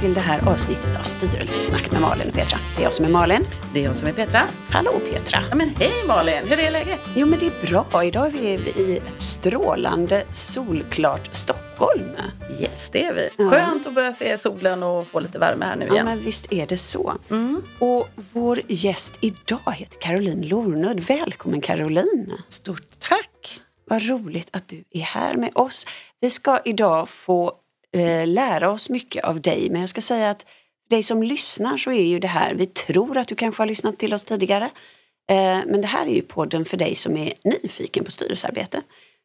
till det här avsnittet av Styrelsesnack med Malin och Petra. Det är jag som är Malin. Det är jag som är Petra. Hallå Petra! Ja, men hej Malin, hur är läget? Jo men det är bra. Idag är vi i ett strålande solklart Stockholm. Yes, det är vi. Ja. Skönt att börja se solen och få lite värme här nu Ja igen. men visst är det så. Mm. Och vår gäst idag heter Caroline Lornöd. Välkommen Caroline! Stort tack! Vad roligt att du är här med oss. Vi ska idag få eh, lära oss mycket av dig, men jag ska säga att för dig som lyssnar så är ju det här, vi tror att du kanske har lyssnat till oss tidigare, eh, men det här är ju podden för dig som är nyfiken på styrelsearbete.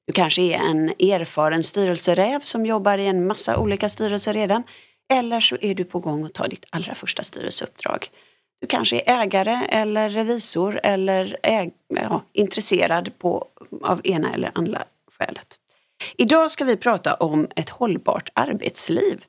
Du kanske är en erfaren styrelseräv som jobbar i en massa olika styrelser redan, eller så är du på gång att ta ditt allra första styrelseuppdrag. Du kanske är ägare eller revisor eller äg, ja, intresserad på, av ena eller andra skälet. Idag ska vi prata om ett hållbart arbetsliv.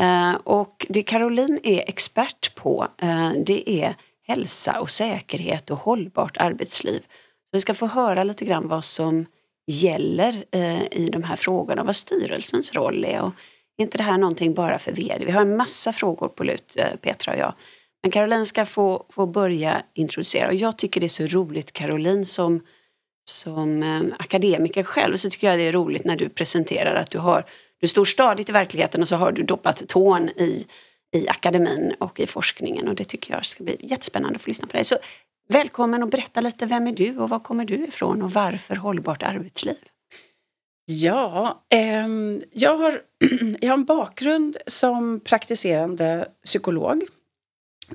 Eh, och det Caroline är expert på eh, det är hälsa och säkerhet och hållbart arbetsliv. Så vi ska få höra lite grann vad som gäller eh, i de här frågorna, vad styrelsens roll är. Och är inte det här någonting bara för vd? Vi har en massa frågor på lut, Petra och jag. Men Caroline ska få, få börja introducera. Och jag tycker det är så roligt Caroline som, som eh, akademiker själv så tycker jag det är roligt när du presenterar att du har du står stadigt i verkligheten och så har du doppat tån i, i akademin och i forskningen och det tycker jag ska bli jättespännande att få lyssna på dig. Så välkommen och berätta lite, vem är du och var kommer du ifrån och varför hållbart arbetsliv? Ja, eh, jag, har, jag har en bakgrund som praktiserande psykolog.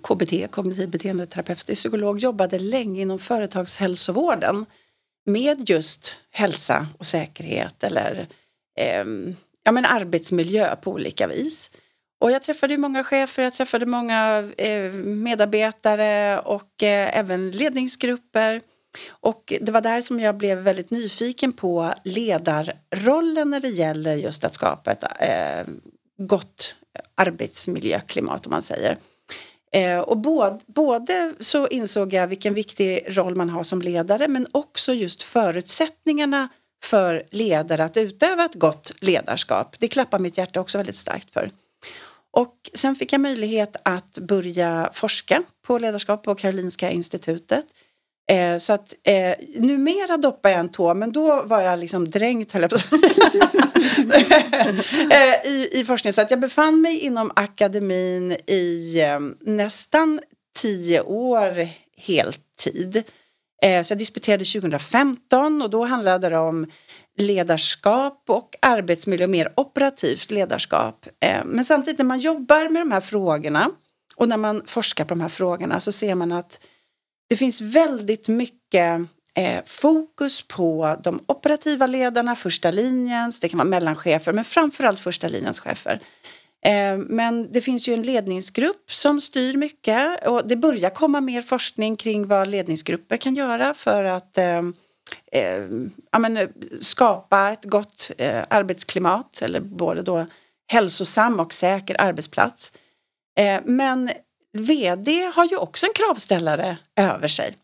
KBT, kognitiv beteendeterapeutisk psykolog, jobbade länge inom företagshälsovården med just hälsa och säkerhet eller eh, ja, men arbetsmiljö på olika vis. Och jag träffade många chefer, jag träffade många eh, medarbetare och eh, även ledningsgrupper. Och det var där som jag blev väldigt nyfiken på ledarrollen när det gäller just att skapa ett eh, gott arbetsmiljöklimat om man säger. Eh, och både, både så insåg jag vilken viktig roll man har som ledare men också just förutsättningarna för ledare att utöva ett gott ledarskap. Det klappar mitt hjärta också väldigt starkt för. Och sen fick jag möjlighet att börja forska på ledarskap på Karolinska institutet. Eh, så att eh, numera doppar jag en tå men då var jag liksom dränkt höll jag på eh, i, i forskning. Så att jag befann mig inom akademin i eh, nästan tio år heltid. Eh, så jag disputerade 2015 och då handlade det om ledarskap och arbetsmiljö, mer operativt ledarskap. Eh, men samtidigt när man jobbar med de här frågorna och när man forskar på de här frågorna så ser man att det finns väldigt mycket eh, fokus på de operativa ledarna, första linjens, det kan vara mellanchefer men framförallt första linjens chefer. Eh, men det finns ju en ledningsgrupp som styr mycket och det börjar komma mer forskning kring vad ledningsgrupper kan göra för att eh, eh, ja, men, eh, skapa ett gott eh, arbetsklimat eller både då hälsosam och säker arbetsplats. Eh, men VD har ju också en kravställare över sig.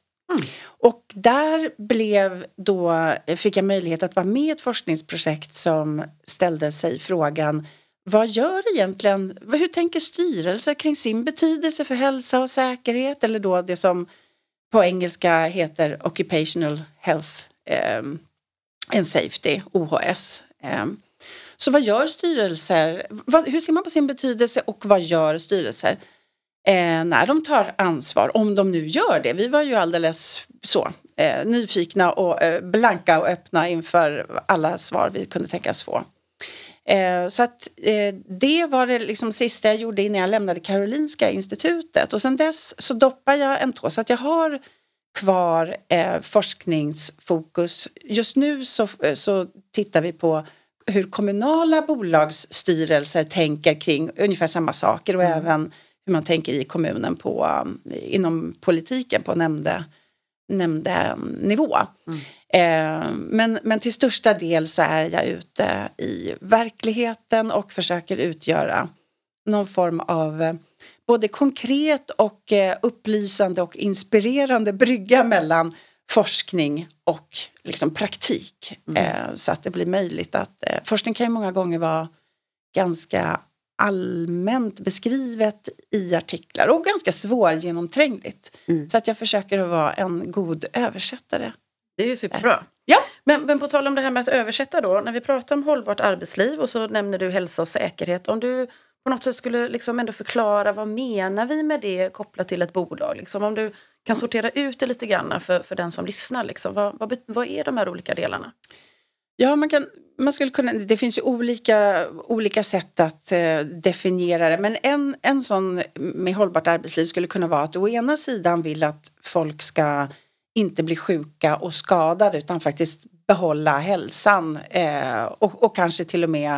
Och där blev då, fick jag möjlighet att vara med i ett forskningsprojekt som ställde sig frågan vad gör egentligen, hur tänker styrelser kring sin betydelse för hälsa och säkerhet eller då det som på engelska heter Occupational Health um, and Safety, OHS. Um, så vad gör styrelser? Vad, hur ser man på sin betydelse och vad gör styrelser? Eh, när de tar ansvar, om de nu gör det. Vi var ju alldeles så eh, nyfikna och eh, blanka och öppna inför alla svar vi kunde tänkas få. Eh, så att eh, det var det liksom sista jag gjorde innan jag lämnade Karolinska institutet och sen dess så doppar jag en tå så att jag har kvar eh, forskningsfokus. Just nu så, så tittar vi på hur kommunala bolagsstyrelser tänker kring ungefär samma saker och Mm. även hur man tänker i kommunen på, um, inom politiken på nämnde, nämnde nivå. Mm. Eh, men, men till största del så är jag ute i verkligheten och försöker utgöra någon form av eh, både konkret och eh, upplysande och inspirerande brygga mellan forskning och liksom praktik. Mm. Eh, så att det blir möjligt att, eh, forskning kan ju många gånger vara ganska allmänt beskrivet i artiklar och ganska svårgenomträngligt. Mm. Så att jag försöker att vara en god översättare. Det är ju superbra. Ja. Men, men på tal om det här med att översätta då, när vi pratar om hållbart arbetsliv och så nämner du hälsa och säkerhet. Om du på något sätt skulle liksom ändå förklara vad menar vi med det kopplat till ett bolag? Liksom om du kan sortera ut det lite grann för, för den som lyssnar. Liksom. Vad, vad, vad är de här olika delarna? Ja, man, kan, man skulle kunna, det finns ju olika, olika sätt att eh, definiera det. Men en, en sån med hållbart arbetsliv skulle kunna vara att å ena sidan vill att folk ska inte bli sjuka och skadade utan faktiskt behålla hälsan eh, och, och kanske till och med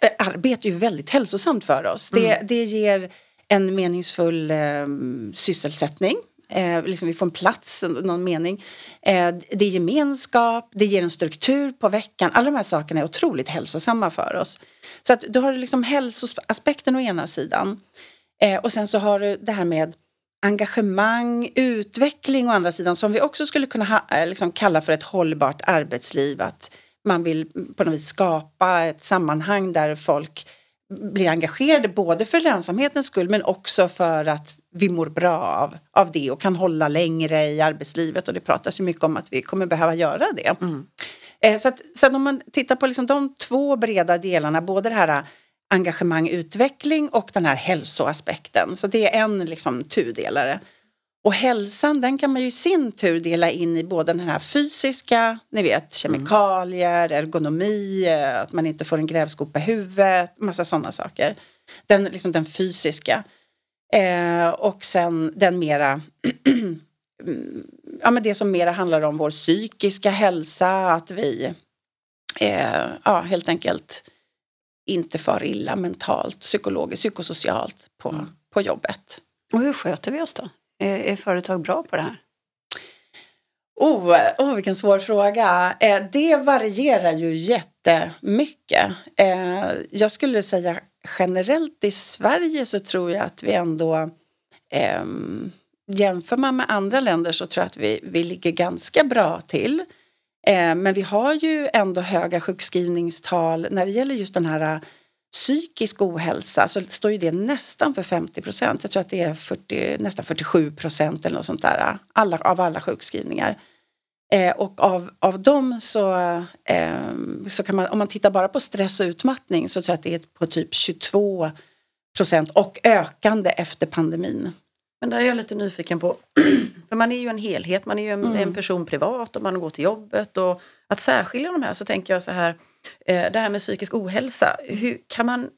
eh, arbete är ju väldigt hälsosamt för oss. Mm. Det, det ger en meningsfull eh, sysselsättning Eh, liksom vi får en plats, någon mening. Eh, det är gemenskap, det ger en struktur på veckan. Alla de här sakerna är otroligt hälsosamma för oss. Så att du har liksom hälsoaspekten å ena sidan. Eh, och sen så har du det här med engagemang, utveckling å andra sidan som vi också skulle kunna ha, eh, liksom kalla för ett hållbart arbetsliv. Att man vill på något vis skapa ett sammanhang där folk blir engagerade både för lönsamhetens skull men också för att vi mår bra av, av det och kan hålla längre i arbetslivet och det pratas ju mycket om att vi kommer behöva göra det. Mm. Eh, så, att, så att om man tittar på liksom de två breda delarna, både det här engagemang, utveckling och den här hälsoaspekten. Så det är en liksom tudelare. Och hälsan den kan man ju i sin tur dela in i både den här fysiska, ni vet kemikalier, ergonomi, eh, att man inte får en grävskopa i huvudet, massa sådana saker. Den, liksom den fysiska. Eh, och sen den mera ja, men det som mera handlar om vår psykiska hälsa, att vi eh, ja, helt enkelt inte far illa mentalt, psykologiskt, psykosocialt på, mm. på jobbet. Och hur sköter vi oss då? Är, är företag bra på det här? Oh, oh, vilken svår fråga. Eh, det varierar ju jättemycket. Eh, jag skulle säga generellt i Sverige så tror jag att vi ändå eh, Jämför man med andra länder så tror jag att vi, vi ligger ganska bra till. Eh, men vi har ju ändå höga sjukskrivningstal när det gäller just den här eh, psykisk ohälsa så står ju det nästan för 50 procent. Jag tror att det är 40, nästan 47 procent eller något sånt där eh, alla, av alla sjukskrivningar. Eh, och av, av dem så, eh, så kan man, om man tittar bara på stress och utmattning så tror jag att det är på typ 22 procent och ökande efter pandemin. Men där är jag lite nyfiken på, för man är ju en helhet, man är ju en, mm. en person privat och man går till jobbet och att särskilja de här så tänker jag så här, eh, det här med psykisk ohälsa, hur kan man,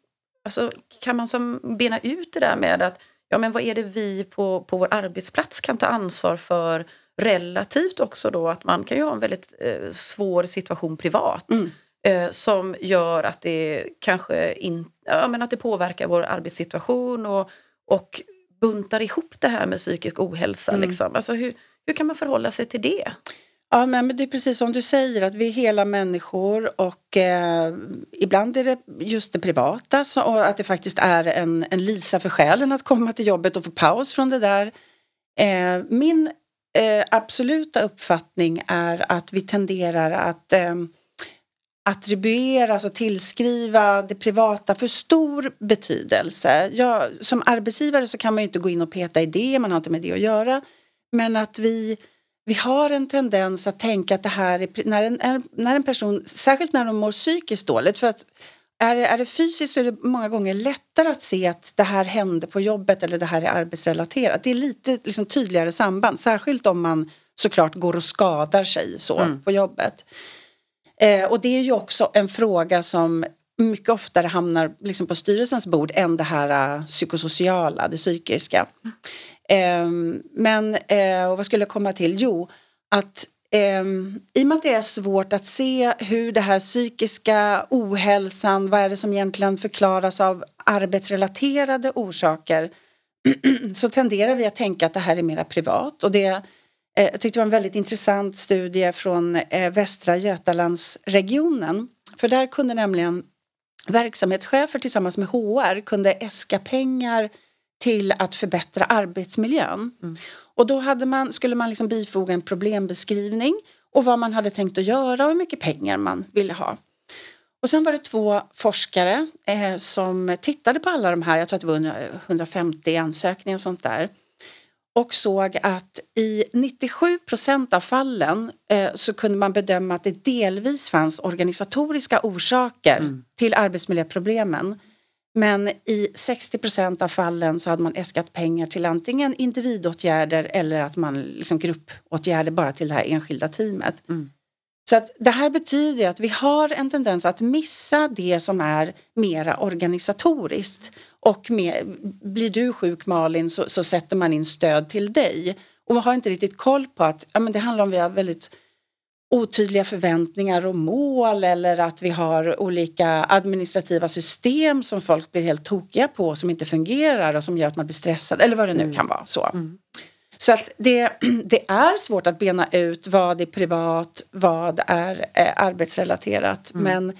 alltså, kan man som bena ut det där med att ja men vad är det vi på, på vår arbetsplats kan ta ansvar för relativt också då att man kan ju ha en väldigt eh, svår situation privat mm. eh, som gör att det kanske in, ja, men att det påverkar vår arbetssituation och, och buntar ihop det här med psykisk ohälsa. Mm. Liksom. Alltså hur, hur kan man förhålla sig till det? Ja, men det är precis som du säger att vi är hela människor och eh, ibland är det just det privata så, och att det faktiskt är en, en lisa för själen att komma till jobbet och få paus från det där. Eh, min eh, absoluta uppfattning är att vi tenderar att eh, attribuera, alltså tillskriva det privata för stor betydelse. Ja, som arbetsgivare så kan man ju inte gå in och peta i det, man har inte med det att göra. Men att vi, vi har en tendens att tänka att det här är, när en, när en person, särskilt när de mår psykiskt dåligt, för att är det, är det fysiskt så är det många gånger lättare att se att det här hände på jobbet eller det här är arbetsrelaterat. Det är lite liksom, tydligare samband, särskilt om man såklart går och skadar sig så mm. på jobbet. Eh, och det är ju också en fråga som mycket oftare hamnar liksom på styrelsens bord än det här uh, psykosociala, det psykiska. Mm. Eh, men eh, vad skulle jag komma till? Jo, att eh, i och med att det är svårt att se hur det här psykiska ohälsan, vad är det som egentligen förklaras av arbetsrelaterade orsaker så tenderar vi att tänka att det här är mera privat och det Eh, jag tyckte det var en väldigt intressant studie från eh, Västra Götalandsregionen. För där kunde nämligen verksamhetschefer tillsammans med HR kunde äska pengar till att förbättra arbetsmiljön. Mm. Och då hade man, skulle man liksom bifoga en problembeskrivning och vad man hade tänkt att göra och hur mycket pengar man ville ha. Och sen var det två forskare eh, som tittade på alla de här, jag tror att det var 150 ansökningar och sånt där. Och såg att i 97 procent av fallen eh, så kunde man bedöma att det delvis fanns organisatoriska orsaker mm. till arbetsmiljöproblemen. Men i 60 procent av fallen så hade man äskat pengar till antingen individåtgärder eller att man liksom gruppåtgärder bara till det här enskilda teamet. Mm. Så att det här betyder att vi har en tendens att missa det som är mera organisatoriskt. Och med, blir du sjuk Malin så, så sätter man in stöd till dig. Och man har inte riktigt koll på att ja, men det handlar om vi har väldigt otydliga förväntningar och mål eller att vi har olika administrativa system som folk blir helt tokiga på som inte fungerar och som gör att man blir stressad eller vad det nu mm. kan vara. Så. Mm. Så att det, det, är svårt att bena ut vad är privat, vad är eh, arbetsrelaterat. Mm. Men,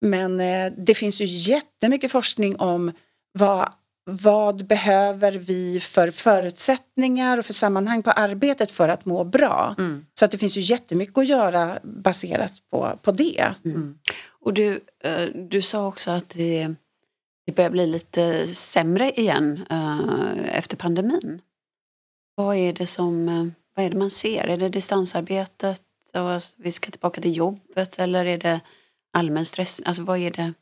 men eh, det finns ju jättemycket forskning om vad, vad behöver vi för förutsättningar och för sammanhang på arbetet för att må bra. Mm. Så att det finns ju jättemycket att göra baserat på, på det. Mm. Och du, eh, du sa också att det, det börjar bli lite sämre igen uh, efter pandemin. Vad är det som eh, vad är det man ser? Är det distansarbetet och vi ska tillbaka till jobbet eller är det allmän stress? Alltså vad är det?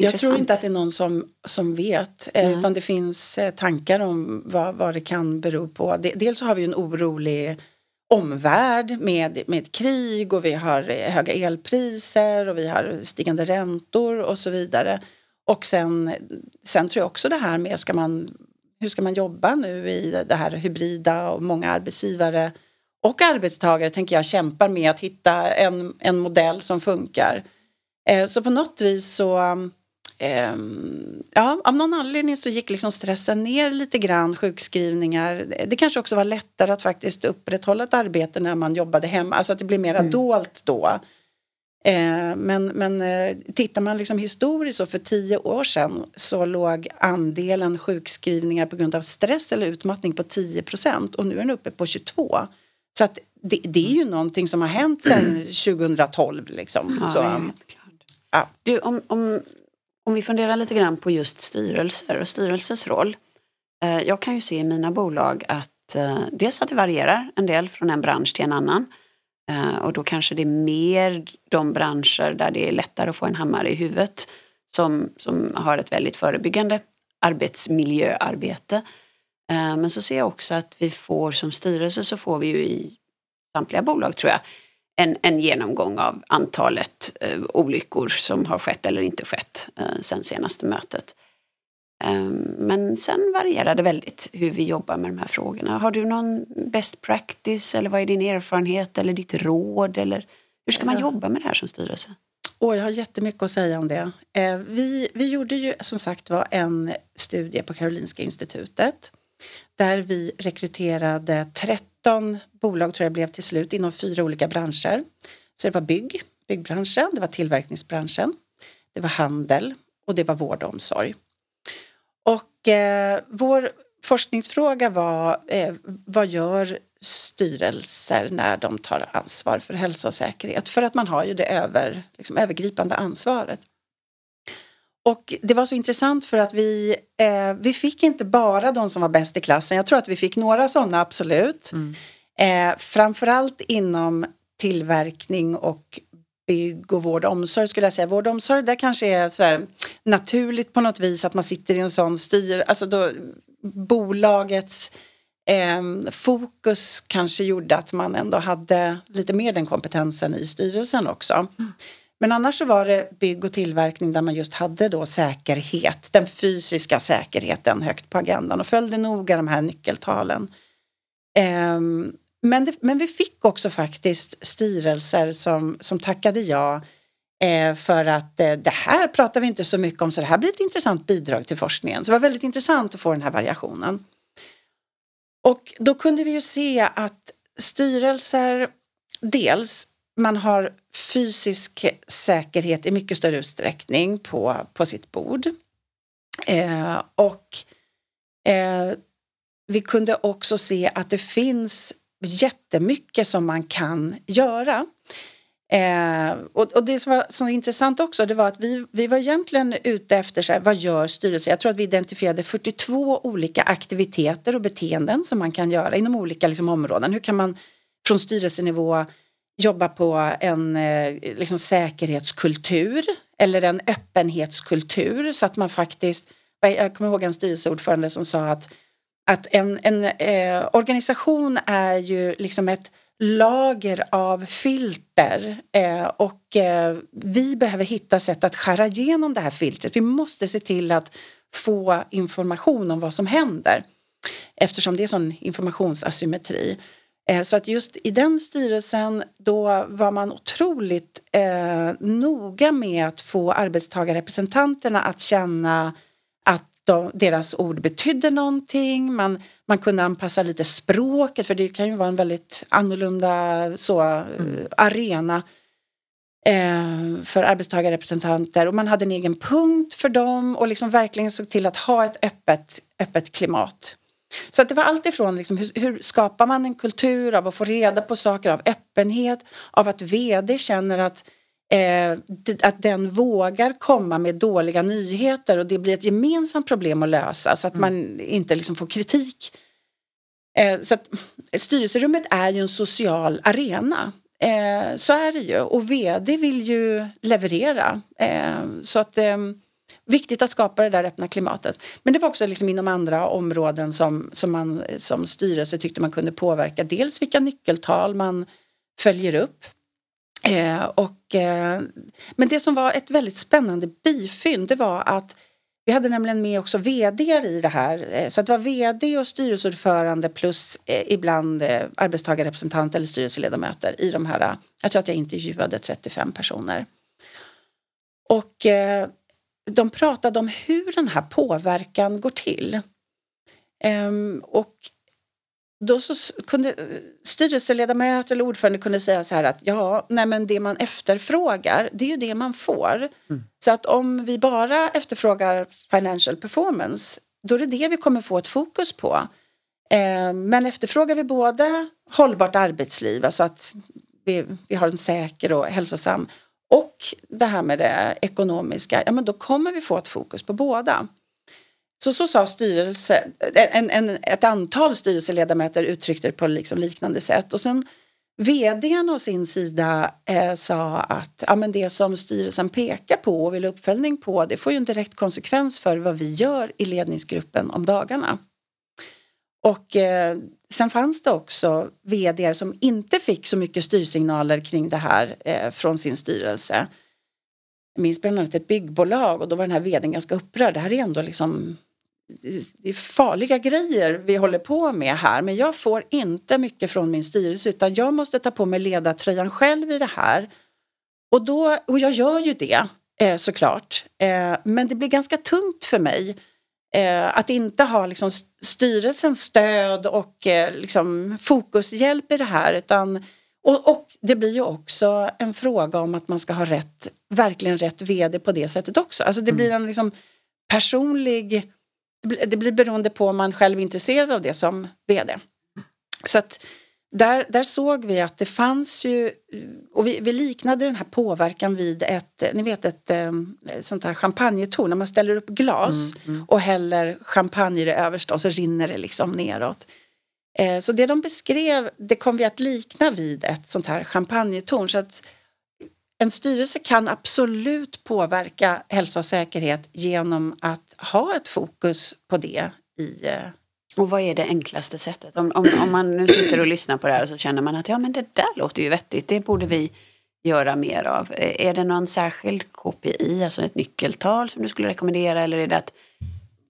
Jag tror inte att det är någon som, som vet mm. utan det finns eh, tankar om vad, vad det kan bero på. Dels så har vi en orolig omvärld med, med krig och vi har höga elpriser och vi har stigande räntor och så vidare. Och sen, sen tror jag också det här med, ska man hur ska man jobba nu i det här hybrida och många arbetsgivare och arbetstagare tänker jag kämpar med att hitta en, en modell som funkar. Eh, så på något vis så eh, Ja, av någon anledning så gick liksom stressen ner lite grann, sjukskrivningar. Det kanske också var lättare att faktiskt upprätthålla ett arbete när man jobbade hemma, alltså att det blev mer mm. dolt då. Eh, men men eh, tittar man liksom historiskt så för tio år sedan så låg andelen sjukskrivningar på grund av stress eller utmattning på 10 procent och nu är den uppe på 22. Så att det, det är ju någonting som har hänt sedan 2012. Liksom. Ja, så, ja. du, om, om, om vi funderar lite grann på just styrelser och styrelsers roll. Eh, jag kan ju se i mina bolag att eh, dels att det varierar en del från en bransch till en annan. Eh, och då kanske det är mer de branscher där det är lättare att få en hammare i huvudet som, som har ett väldigt förebyggande arbetsmiljöarbete. Men så ser jag också att vi får som styrelse så får vi ju i samtliga bolag tror jag en, en genomgång av antalet eh, olyckor som har skett eller inte skett eh, sen senaste mötet. Ehm, men sen varierar det väldigt hur vi jobbar med de här frågorna. Har du någon best practice eller vad är din erfarenhet eller ditt råd? Eller hur ska man jobba med det här som styrelse? Oh, jag har jättemycket att säga om det. Eh, vi, vi gjorde ju som sagt var en studie på Karolinska institutet där vi rekryterade 13 bolag, tror jag blev till slut, inom fyra olika branscher. Så det var bygg, byggbranschen, det var tillverkningsbranschen, det var handel och det var vård och omsorg. Och eh, vår forskningsfråga var eh, vad gör styrelser när de tar ansvar för hälsa och säkerhet? För att man har ju det över, liksom, övergripande ansvaret. Och det var så intressant för att vi, eh, vi fick inte bara de som var bäst i klassen. Jag tror att vi fick några sådana, absolut. Mm. Eh, framförallt inom tillverkning och bygg och vård och omsorg skulle jag säga. Vård och omsorg, där kanske är sådär naturligt på något vis att man sitter i en sån styr, alltså då bolagets eh, fokus kanske gjorde att man ändå hade lite mer den kompetensen i styrelsen också. Mm. Men annars så var det bygg och tillverkning där man just hade då säkerhet, den fysiska säkerheten högt på agendan och följde noga de här nyckeltalen. Um, men, det, men vi fick också faktiskt styrelser som, som tackade ja eh, för att eh, det här pratar vi inte så mycket om så det här blir ett intressant bidrag till forskningen. Så det var väldigt intressant att få den här variationen. Och då kunde vi ju se att styrelser, dels man har fysisk säkerhet i mycket större utsträckning på, på sitt bord. Eh, och eh, vi kunde också se att det finns jättemycket som man kan göra. Eh, och, och, det som var så intressant också det var att vi, vi var egentligen ute efter så här, vad gör styrelsen? Jag tror att vi identifierade 42 olika aktiviteter och beteenden som man kan göra inom olika liksom, områden. Hur kan man från styrelsenivå jobba på en eh, liksom, säkerhetskultur eller en öppenhetskultur så att man faktiskt, jag kommer ihåg en styrelseordförande som sa att, att en, en eh, organisation är ju liksom ett lager av filter eh, och eh, vi behöver hitta sätt att skära igenom det här filtret. Vi måste se till att få information om vad som händer eftersom det är sån informationsasymmetri. Eh, så att just i den styrelsen då var man otroligt eh, noga med att få arbetstagarrepresentanterna att känna att de, deras ord betydde någonting. Man, man kunde anpassa lite språket för det kan ju vara en väldigt annorlunda så, mm. arena eh, för arbetstagarrepresentanter och man hade en egen punkt för dem och liksom verkligen såg till att ha ett öppet, öppet klimat. Så att det var allt ifrån liksom, hur, hur, skapar man en kultur av att få reda på saker, av öppenhet, av att VD känner att, eh, att den vågar komma med dåliga nyheter och det blir ett gemensamt problem att lösa så att mm. man inte liksom får kritik. Eh, så att, styrelserummet är ju en social arena. Eh, så är det ju och VD vill ju leverera. Eh, så att ehm, viktigt att skapa det där öppna klimatet. Men det var också liksom inom andra områden som, som man som styrelse tyckte man kunde påverka. Dels vilka nyckeltal man följer upp. Eh, och, eh, men det som var ett väldigt spännande bifynd det var att vi hade nämligen med också VD i det här. Eh, så det var VD och styrelseordförande plus eh, ibland eh, arbetstagarrepresentant eller styrelseledamöter i de här. Eh, jag tror att jag intervjuade 35 personer. Och eh, de pratade om hur den här påverkan går till. Um, och då så kunde styrelseledamöter eller ordförande kunde säga så här att ja, nej men det man efterfrågar, det är ju det man får. Mm. Så att om vi bara efterfrågar financial performance, då är det det vi kommer få ett fokus på. Eh, men efterfrågar vi både hållbart arbetsliv, alltså att vi, vi har en säker och hälsosam och det här med det ekonomiska, ja men då kommer vi få ett fokus på båda. Så, så sa styrelse, en, en, ett antal styrelseledamöter uttryckte det på liksom liknande sätt. Och sen vdn å sin sida eh, sa att ja, men det som styrelsen pekar på och vill uppföljning på det får ju en direkt konsekvens för vad vi gör i ledningsgruppen om dagarna. Och eh, sen fanns det också vd som inte fick så mycket styrsignaler kring det här eh, från sin styrelse. Jag minns bland annat ett byggbolag och då var den här vdn ganska upprörd. Det här är ändå liksom det är farliga grejer vi håller på med här men jag får inte mycket från min styrelse utan jag måste ta på mig ledartröjan själv i det här. Och, då, och jag gör ju det eh, såklart. Eh, men det blir ganska tungt för mig eh, att inte ha liksom, styrelsens stöd och eh, liksom, fokushjälp i det här. Utan, och, och, det blir ju också en fråga om att man ska ha rätt, verkligen rätt VD på det sättet också. Alltså det mm. blir en liksom, personlig det blir beroende på om man själv är intresserad av det som VD. Så att där, där såg vi att det fanns ju, och vi, vi liknade den här påverkan vid ett, ni vet ett, ett eh, sånt här champagnetorn, när man ställer upp glas mm, mm. och häller champagne i det översta och så rinner det liksom neråt. Eh, så det de beskrev, det kom vi att likna vid ett sånt här champagnetorn. Så att en styrelse kan absolut påverka hälsa och säkerhet genom att ha ett fokus på det i eh, och vad är det enklaste sättet? Om, om, om, man nu sitter och lyssnar på det här och så känner man att ja men det där låter ju vettigt, det borde vi göra mer av. Eh, är det någon särskild KPI, alltså ett nyckeltal som du skulle rekommendera eller är det att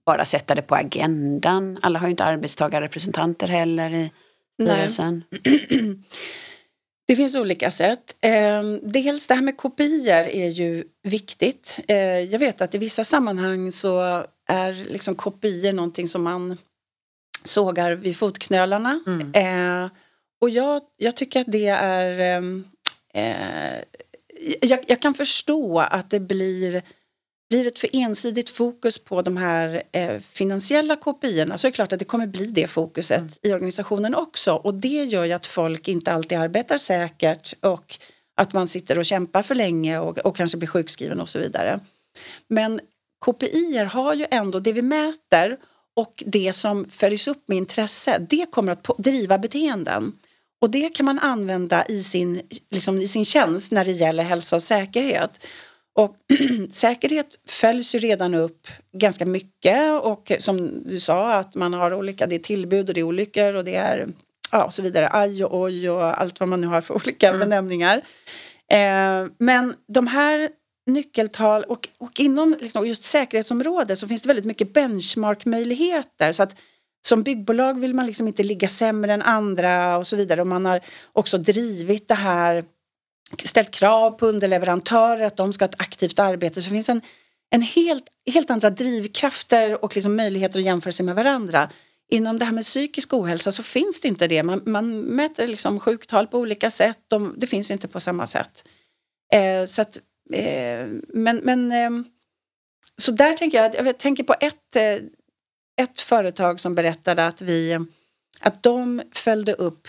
bara sätta det på agendan? Alla har ju inte arbetstagarrepresentanter heller i styrelsen. Det finns olika sätt. Ehm, dels det här med kopior är ju viktigt. Eh, jag vet att i vissa sammanhang så är liksom kopior någonting som man sågar vid fotknölarna. Mm. Eh, och jag, jag tycker att det är... Ehm, eh, jag, jag, kan förstå att det blir blir ett för ensidigt fokus på de här eh, finansiella kopiorna så är det klart att det kommer bli det fokuset mm. i organisationen också. Och det gör ju att folk inte alltid arbetar säkert och att man sitter och kämpar för länge och, och kanske blir sjukskriven och så vidare. Men KPI har ju ändå, det vi mäter och det som följs upp med intresse, det kommer att driva beteenden. Och det kan man använda i sin, liksom i sin tjänst när det gäller hälsa och säkerhet. Och säkerhet följs ju redan upp ganska mycket och som du sa att man har olika, det är tillbud och det är olyckor och det är ja, och så vidare, aj och oj och allt vad man nu har för olika mm. benämningar. Eh, men de här nyckeltal och, och inom liksom, just säkerhetsområdet så finns det väldigt mycket benchmarkmöjligheter. Så att som byggbolag vill man liksom inte ligga sämre än andra och så vidare. Och man har också drivit det här, ställt krav på underleverantörer att de ska ha ett aktivt arbete. Så det finns en, en helt, helt andra drivkrafter och liksom möjligheter att jämföra sig med varandra. Inom det här med psykisk ohälsa så finns det inte det. Man, man mäter liksom sjuktal på olika sätt. De, det finns inte på samma sätt. Eh, så att, eh, men men eh, så där tänker jag, jag tänker på ett, eh, ett företag som berättade att vi att de följde upp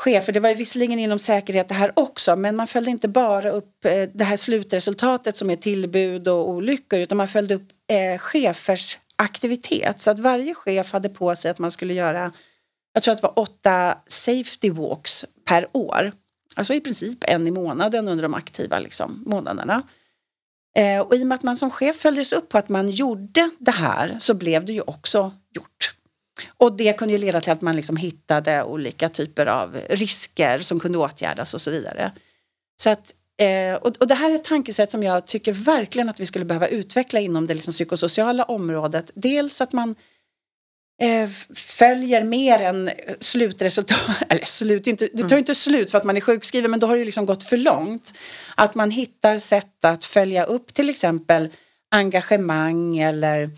chefer, det var ju visserligen inom säkerhet det här också, men man följde inte bara upp eh, det här slutresultatet som är tillbud och olyckor, utan man följde upp eh, chefers aktivitet. Så att varje chef hade på sig att man skulle göra, jag tror att det var åtta safety walks per år. Alltså i princip en i månaden under de aktiva liksom, månaderna. Eh, och i och med att man som chef följdes upp på att man gjorde det här så blev det ju också gjort. Och det kunde ju leda till att man liksom hittade olika typer av risker som kunde åtgärdas och så vidare. Så att, eh, och, och, det här är ett tankesätt som jag tycker verkligen att vi skulle behöva utveckla inom det liksom psykosociala området. Dels att man följer mer än slutresultat. Eller slut, inte, det tar ju inte slut för att man är sjukskriven men då har det liksom gått för långt. Att man hittar sätt att följa upp till exempel engagemang eller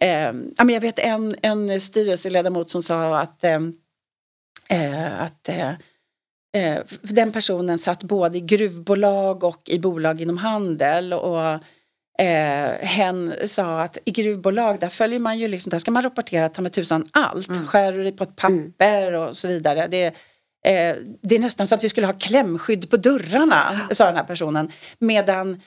eh, jag vet en, en styrelseledamot som sa att, eh, eh att eh, eh, den personen satt både i gruvbolag och i bolag inom handel och Eh, hen sa att i gruvbolag där följer man ju liksom, där ska man rapportera ta med tusan allt. Mm. Skär du på ett papper mm. och så vidare. Det, eh, det är nästan så att vi skulle ha klämskydd på dörrarna, sa den här personen. Medan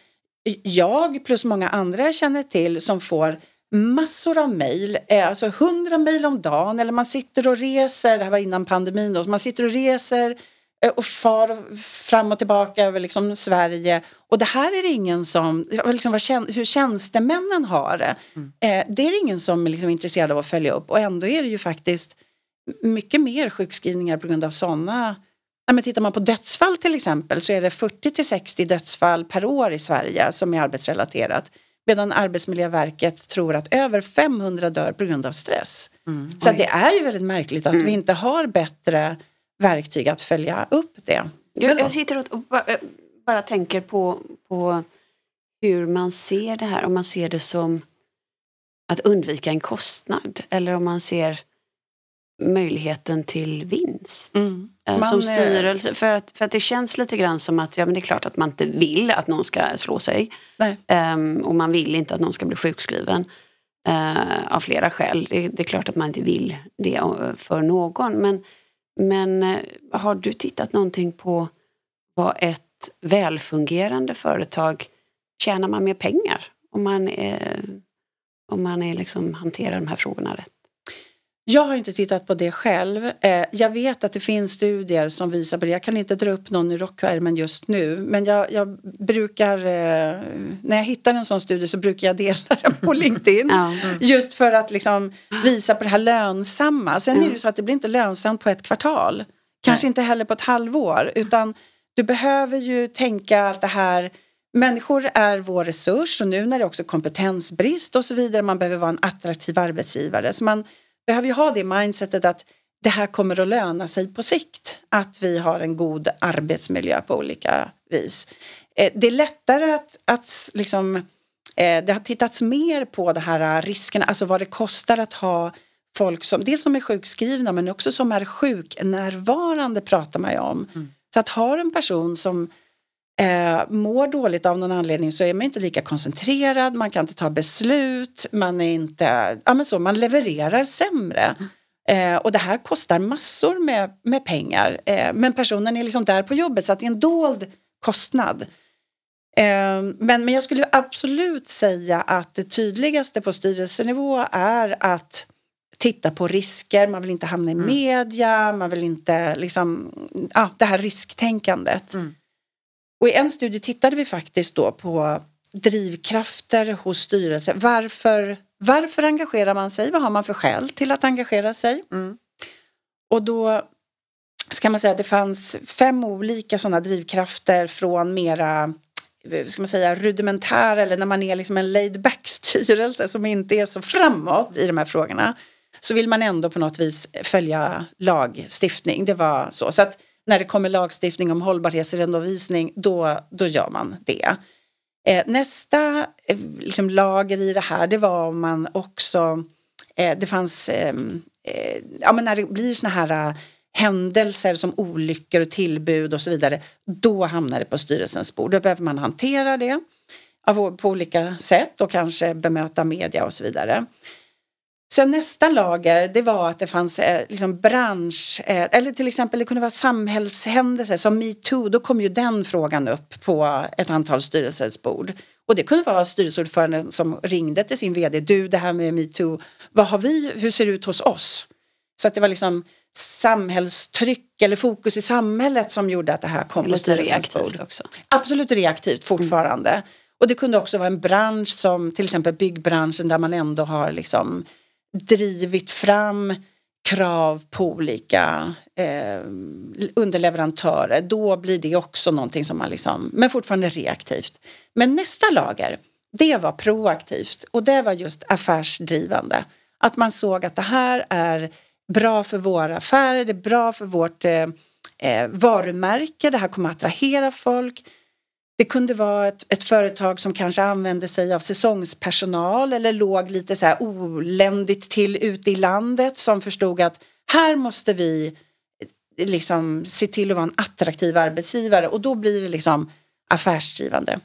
jag plus många andra jag känner till som får massor av mejl, eh, alltså hundra mejl om dagen eller man sitter och reser, det här var innan pandemin då, man sitter och reser Eh, och far fram och tillbaka över liksom Sverige. Och det här är det ingen som, liksom hur tjänstemännen har det, mm. eh, det är ingen som liksom är intresserad av att följa upp. Och ändå är det ju faktiskt mycket mer sjukskrivningar på grund av sådana Ja, men tittar man på dödsfall till exempel så är det 40 till 60 dödsfall per år i Sverige som är arbetsrelaterat. Medan Arbetsmiljöverket tror att över 500 dör på grund av stress. Mm. Så det är ju väldigt märkligt att mm. vi inte har bättre verktyg att följa upp det. Jag, jag sitter och bara, eh, bara tänker på, på hur man ser det här, om man ser det som att undvika en kostnad eller om man ser möjligen till vinst mm. Eh, man, som styrelse. För att, för att det känns lite grann som att ja, men det är klart att man inte vill att någon ska slå sig. Um, och man vill inte att någon ska bli sjukskriven. Uh, av flera skäl. Det, det, är klart att man inte vill det för någon. Men men eh, har du tittat någonting på vad ett välfungerande företag tjänar man mer pengar om man, är, om man är liksom hanterar de här frågorna rätt? Jag har inte tittat på det själv. Eh, jag vet att det finns studier som visar på det. Jag kan inte dra upp någon i rockärmen just nu. Men jag, jag, brukar, eh, när jag hittar en sån studie så brukar jag dela den på LinkedIn. Mm. Just för att liksom visa på det här lönsamma. Sen är det ju så att det blir inte lönsamt på ett kvartal. Kanske Nej. inte heller på ett halvår. Utan du behöver ju tänka att det här Människor är vår resurs och nu när det är också kompetensbrist och så vidare. Man behöver vara en attraktiv arbetsgivare. Så man behöver ju ha det mindsetet att det här kommer att löna sig på sikt. Att vi har en god arbetsmiljö på olika vis. Eh, det är lättare att, att liksom, eh, det har tittats mer på de här eh, riskerna, alltså vad det kostar att ha folk som, dels som är sjukskrivna men också som är sjuknärvarande pratar man ju om. Mm. Så att ha en person som eh, mår dåligt av någon anledning så är man inte lika koncentrerad, man kan inte ta beslut, man är inte, ja men så, man levererar sämre. Eh, och det här kostar massor med, med pengar. Eh, men personen är liksom där på jobbet så att det är en dold kostnad. Eh, men, men jag skulle absolut säga att det tydligaste på styrelsenivå är att titta på risker, man vill inte hamna i Mm. media, man vill inte liksom, ja, det här risktänkandet. Mm. Och i en studie tittade vi faktiskt då på drivkrafter hos styrelser. Varför, varför engagerar man sig? Vad har man för skäl till att engagera sig? Mm. Och då ska man säga att det fanns fem olika sådana drivkrafter från mera ska man säga, rudimentära eller när man är liksom en laid back styrelse som inte är så framåt i de här frågorna så vill man ändå på något vis följa lagstiftning. Det var så. Så att när det kommer lagstiftning om hållbarhetsredovisning då, då gör man det. Eh, nästa eh, liksom, lager i det här det var om man också eh, det fanns ehm, eh, ja, men när det blir såna här eh, händelser som olyckor och tillbud och så vidare då hamnar det på styrelsens bord. Då behöver man hantera det av, på olika sätt och kanske bemöta media och så vidare. Sen nästa lager, det var att det fanns eh, liksom bransch, eh, eller till exempel det kunde vara samhällshändelser som metoo, då kom ju den frågan upp på ett antal styrelsers bord. Och det kunde vara styrelseordföranden som ringde till sin vd, du det här med metoo, vad har vi, hur ser det ut hos oss? Så att det var liksom samhällstryck eller fokus i samhället som gjorde att det här kom på styrelsens bord. också. Absolut reaktivt fortfarande. Och det kunde också vara en bransch som till exempel byggbranschen där man ändå har liksom drivit fram krav på olika eh, underleverantörer. Då blir det också någonting som man liksom, men fortfarande reaktivt. Men nästa lager, det var proaktivt och det var just affärsdrivande. Att man såg att det här är bra för våra affärer, det är bra för vårt eh, eh varumärke, det här kommer att attrahera folk. Det kunde vara ett, ett företag som kanske använde sig av säsongspersonal eller låg lite så här oländigt till ute i landet som förstod att här måste vi eh, liksom se till att vara en attraktiv arbetsgivare och då blir det liksom affärsdrivande.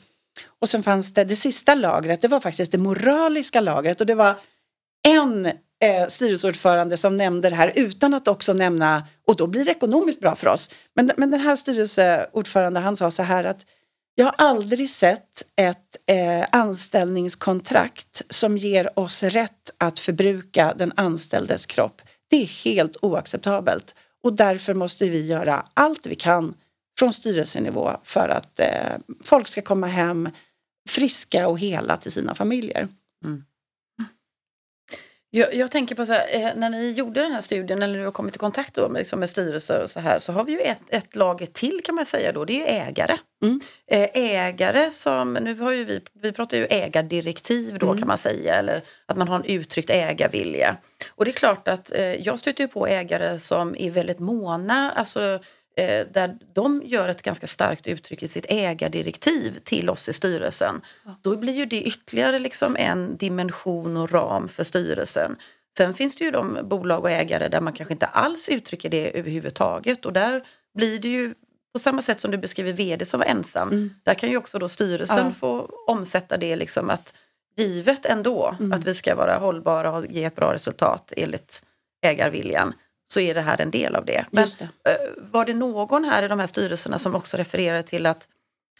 Och sen fanns det det sista lagret, det var faktiskt det moraliska lagret och det var en eh, styrelseordförande som nämnde det här utan att också nämna, och då blir det ekonomiskt bra för oss. Men, men den här styrelseordförande han sa så här att jag har aldrig sett ett eh, anställningskontrakt som ger oss rätt att förbruka den anställdes kropp. Det är helt oacceptabelt och därför måste vi göra allt vi kan från styrelsenivå för att eh, folk ska komma hem friska och hela till sina familjer. Mm. Jag, jag tänker på så här, eh, när ni gjorde den här studien, eller du har kommit i kontakt då med, liksom med styrelser och så här, så har vi ju ett, ett lager till kan man säga då, det är ju ägare. Mm. Eh, ägare som, nu har ju vi, vi pratar ju ägardirektiv då Mm. kan man säga, eller att man har en uttryckt ägarvilja. Och det är klart att eh, jag stöter ju på ägare som är väldigt måna, alltså eh, där de gör ett ganska starkt uttryck i sitt ägardirektiv till oss i styrelsen. Då blir ju det ytterligare liksom en dimension och ram för styrelsen. Sen finns det ju de bolag och ägare där man kanske inte alls uttrycker det överhuvudtaget och där blir det ju på samma sätt som du beskriver vd som var ensam. Mm. Där kan ju också då styrelsen Ja. få omsätta det liksom att givet ändå Mm. att vi ska vara hållbara och ge ett bra resultat enligt ägarviljan så är det här en del av det. Men det. eh, var det någon här i de här styrelserna som också refererar till att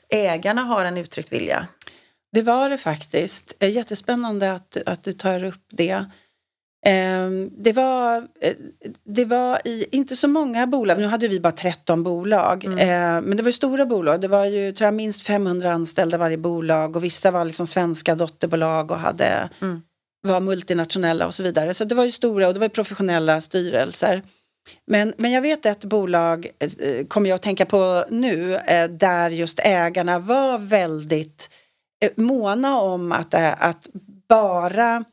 ägarna har en uttryckt vilja? Det var det faktiskt. Eh, Jättespännande att, att du tar upp det. Ehm, Det var, eh, det var i, inte så många bolag, nu hade vi bara 13 bolag, Mm. Eh, men det var stora bolag. Det var ju tror jag, minst 500 anställda varje bolag och vissa var liksom svenska dotterbolag och hade, Mm var multinationella och så vidare. Så det var ju stora och det var ju professionella styrelser. Men, men jag vet ett bolag, eh, kommer jag att tänka på nu, eh, där just ägarna var väldigt eh, måna om att, eh, att bara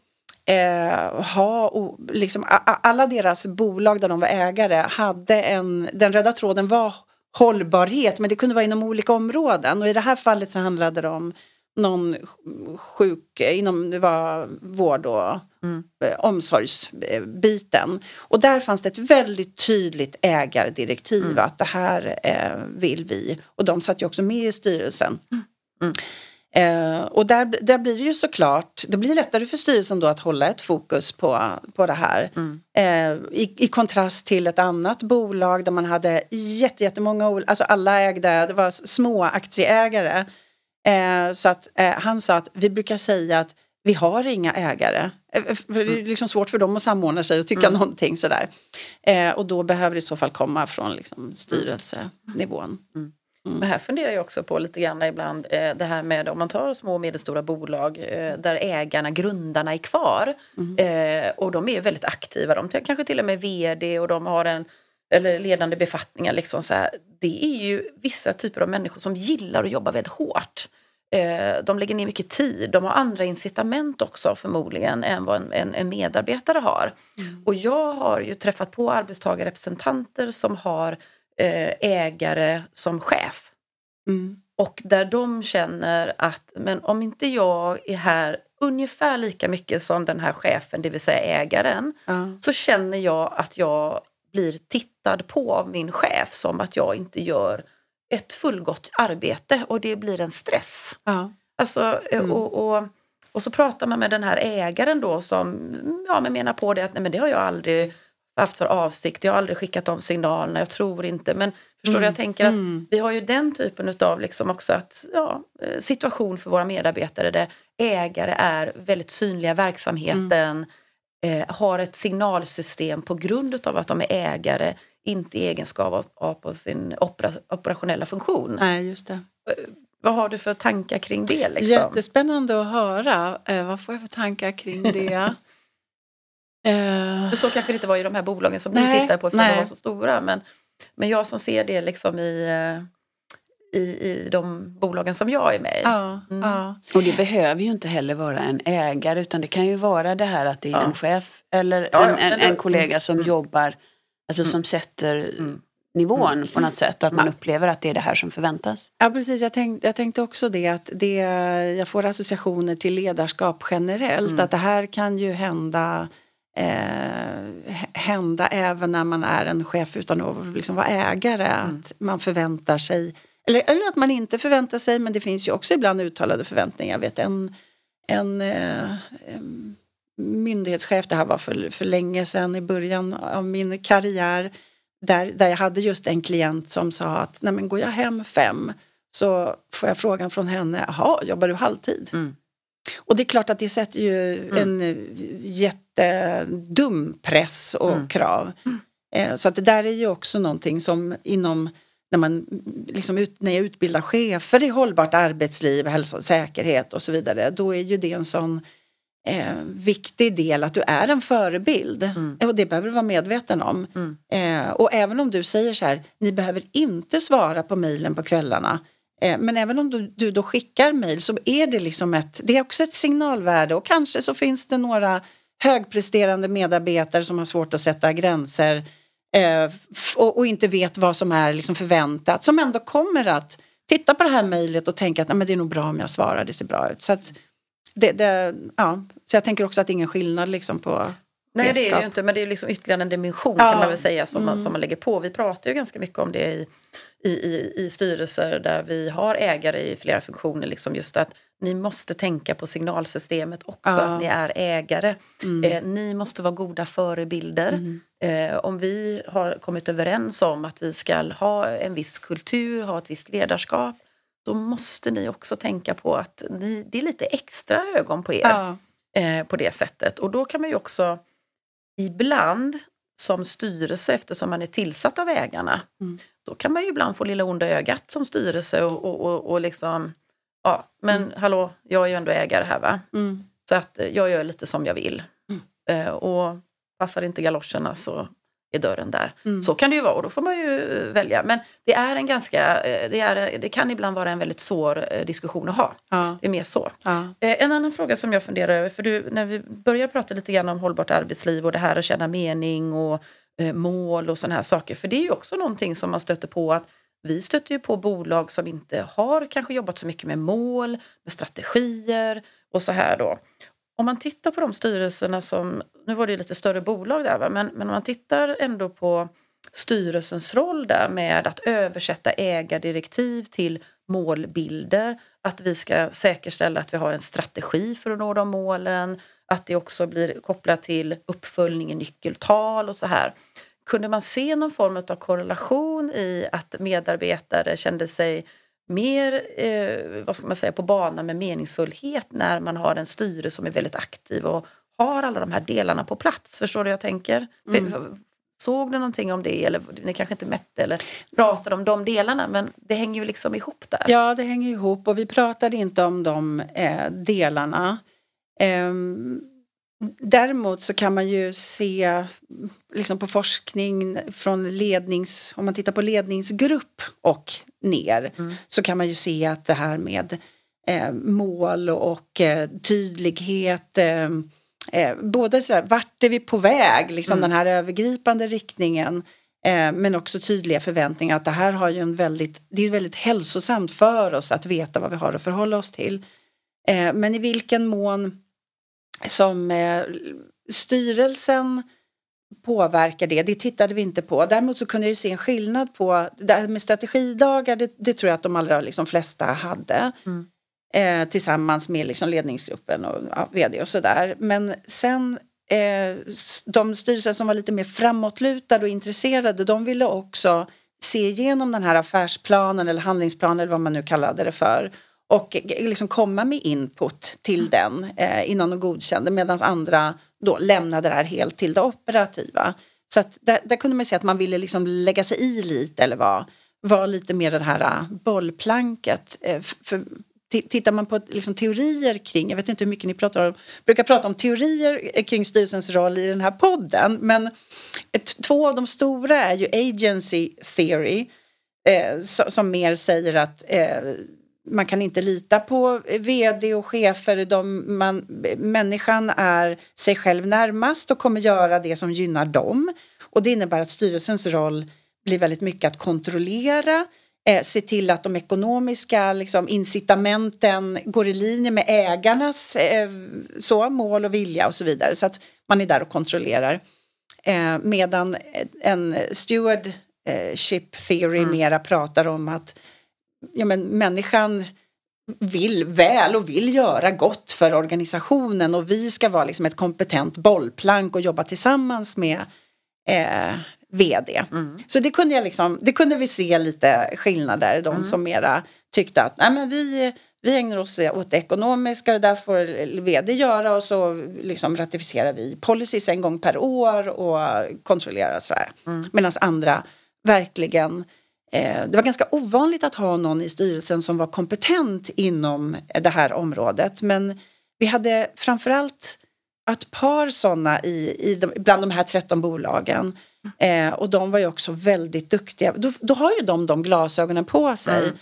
eh, ha, o- liksom, a, a, alla deras bolag där de var ägare hade en, den röda tråden var hållbarhet men det kunde vara inom olika områden och i det här fallet så handlade det om någon sj- sjuk, inom det var vård och Mm. eh, omsorgsbiten. Och där fanns det ett väldigt tydligt ägardirektiv Mm. att det här eh, vill vi. Och de satt ju också med i styrelsen. Mm. Eh, och där, där blir det ju såklart, det blir lättare för styrelsen då att hålla ett fokus på, på det här. Mm. Eh, i, I kontrast till ett annat bolag där man hade jättemånga, alltså alla ägde, det var små aktieägare. Eh, så att eh, han sa att vi brukar säga att vi har inga ägare. Eh, för det är Mm. liksom svårt för dem att samordna sig och tycka någonting sådär. Eh, och då behöver det i så fall komma från liksom, styrelsenivån. Men här funderar jag också på lite grann ibland eh, det här med om man tar små och medelstora bolag eh, där ägarna, grundarna är kvar eh, och de är väldigt aktiva. De kanske till och med är vd och de har en eller ledande befattningar. Liksom så här. Det är ju vissa typer av människor som gillar att jobba väldigt hårt. Eh, de lägger ner mycket tid. De har andra incitament också förmodligen än vad en, en, en medarbetare har. Och jag har ju träffat på arbetstagarrepresentanter som har eh, ägare som chef. Mm. Och där de känner att men om inte jag är här ungefär lika mycket som den här chefen, det vill säga ägaren, Ja. så känner jag att jag blir tittad på av min chef som att jag inte gör ett fullgott arbete och det blir en stress. Ja. Alltså, eh, Mm. och, och, och så pratar man med den här ägaren då som ja, men menar på det att nej, men det har jag aldrig haft för avsikt, jag har aldrig skickat de signalerna, jag tror inte. Men förstår du, jag tänker att Mm. vi har ju den typen av liksom också att, ja, eh, situation för våra medarbetare där ägare är väldigt synliga i verksamheten, eh, har ett signalsystem på grund av att de är ägare, inte i egenskap av, av på sin opera, operationella funktion. Nej, just det. Vad har du för tankar kring det? Liksom? Jättespännande att höra. Eh, vad får jag för tankar kring det? eh, så kanske det inte var i de här bolagen som Nej, ni tittar på eftersom nej. de var så stora. Men, men jag som ser det liksom i, eh, i, i de bolagen som jag är med i. ja, Mm. ja. Och det behöver ju inte heller vara en ägare utan det kan ju vara det här att det är Ja. en chef eller en, en, det- en kollega som Mm. jobbar, alltså som sätter Mm. nivån på något sätt och att man Mm. upplever att det är det här som förväntas. Ja, precis. Jag, tänk, jag tänkte också det att det, jag får associationer till ledarskap generellt. Mm. Att det här kan ju hända, eh, hända även när man är en chef utan att liksom vara ägare. Mm. Att man förväntar sig, eller, eller att man inte förväntar sig, men det finns ju också ibland uttalade förväntningar. Jag vet en, en eh, myndighetschef, det här var för, för länge sedan i början av min karriär, där, där jag hade just en klient som sa att Nej, men går jag hem fem så får jag frågan från henne, jaha, jobbar du halvtid? Mm. Och det är klart att det sätter ju en eh, jättedum press och Mm. krav. Eh, Så att det där är ju också någonting som inom när, man, liksom ut, när jag utbildar chefer i hållbart arbetsliv, hälsa och säkerhet och så vidare, då är ju det en sån eh, viktig del att du är en förebild. Mm. Och det behöver du vara medveten om. Mm. Eh, och även om du säger så här, ni behöver inte svara på mejlen på kvällarna. Eh, men även om du, du då skickar mejl så är det liksom ett, det är också ett signalvärde och kanske så finns det några högpresterande medarbetare som har svårt att sätta gränser eh, och, och inte vet vad som är liksom förväntat som ändå kommer att titta på det här mejlet och tänka att "Nej, men det är nog bra om jag svarar, det ser bra ut. Så, att det, det, ja. så jag tänker också att det är ingen skillnad liksom på Nej det är det ju inte men det är liksom ytterligare en dimension Ja. kan man väl säga som, man, Mm. som man lägger på. Vi pratar ju ganska mycket om det i, i, i, i styrelser där vi har ägare i flera funktioner. Liksom just att ni måste tänka på signalsystemet också, Ja. att ni är ägare. Mm. Eh, ni måste vara goda förebilder. Mm. Eh, om vi har kommit överens om att vi ska ha en viss kultur, ha ett visst ledarskap, då måste ni också tänka på att ni, det är lite extra ögon på er Ja. eh, på det sättet. Och då kan man ju också ibland som styrelse, eftersom man är tillsatt av ägarna, Mm. då kan man ju ibland få lilla onda ögat som styrelse och, och, och, och liksom, ja men hallå, jag är ju ändå ägare här va. Mm. Så att eh, jag gör lite som jag vill. Mm. Eh, och passar inte galoscherna så är dörren där. Mm. Så kan det ju vara och då får man ju eh, välja. Men det är en ganska, det, är, det kan ibland vara en väldigt svår diskussion att ha. Ja. Det är mer så. Ja. En annan fråga som jag funderar över, för du, när vi börjar prata lite grann om hållbart arbetsliv och det här att känna mening och mål och sådana här saker. För det är ju också någonting som man stöter på att vi stöter ju på bolag som inte har kanske jobbat så mycket med mål, med strategier och så här då. Om man tittar på de styrelserna som, nu var det ju lite större bolag där va, men, men om man tittar ändå på styrelsens roll där med att översätta ägardirektiv till målbilder, att vi ska säkerställa att vi har en strategi för att nå de målen, att det också blir kopplat till uppföljning i nyckeltal och så här. Kunde man se någon form av korrelation i att medarbetare kände sig mer eh, vad ska man säga, på banan med meningsfullhet när man har en styrelse som är väldigt aktiv och har alla de här delarna på plats? Förstår du jag tänker? Mm. Såg du någonting om det eller ni kanske inte mätte eller pratade om de delarna men det hänger ju liksom ihop där. Ja, det hänger ihop och vi pratade inte om de eh, delarna. Eh, däremot så kan man ju se liksom på forskning från lednings, om man tittar på ledningsgrupp och ner mm. så kan man ju se att det här med eh, mål och eh, tydlighet ehm, eh, både sådär, vart är vi på väg, liksom mm. den här övergripande riktningen eh, men också tydliga förväntningar att det här har ju en väldigt, det är väldigt hälsosamt för oss att veta vad vi har att förhålla oss till. Eh, men i vilken mån som eh, styrelsen påverkar det, det tittade vi inte på. Däremot så kunde jag se en skillnad på, det här med strategidagar, det, det tror jag att de allra liksom flesta hade. Mm eh, tillsammans med liksom ledningsgruppen och ja, vd och sådär. Men sen eh, de styrelser som var lite mer framåtlutade och intresserade de ville också se igenom den här affärsplanen eller handlingsplanen eller vad man nu kallade det för och liksom komma med input till den eh, innan de godkände medan andra då lämnade det här helt till det operativa. Så att där, där kunde man se att man ville liksom lägga sig i lite eller vara var lite mer det här eh, bollplanket. Eh, för tittar man på liksom, teorier kring, jag vet inte hur mycket ni pratar om, brukar prata om teorier eh, kring styrelsens roll i den här podden, men ett, två av de stora är ju agency theory, eh, som, som mer säger att eh, man kan inte lita på vd och chefer. De, man, människan är sig själv närmast och kommer göra det som gynnar dem. Och det innebär att styrelsens roll blir väldigt mycket att kontrollera, eh, se till att de ekonomiska liksom, incitamenten går i linje med ägarnas eh, så, mål och vilja och så vidare. Så att man är där och kontrollerar. Eh, medan en stewardship theory mm. mera pratar om att ja, men människan vill väl och vill göra gott för organisationen och vi ska vara liksom ett kompetent bollplank och jobba tillsammans med eh, vd. Mm. Så det kunde, jag liksom, det kunde vi se lite skillnader, de mm. som mera tyckte att nej men vi, vi ägnar oss åt det ekonomiska, det där får vd göra och så liksom ratificerar vi policies en gång per år och kontrollerar sådär. Mm. Medan andra verkligen det var ganska ovanligt att ha någon i styrelsen som var kompetent inom det här området men vi hade framförallt ett par sådana i, i de, bland de här 13 bolagen Eh, och de var ju också väldigt duktiga. Då, då har ju de de glasögonen på sig. Mm.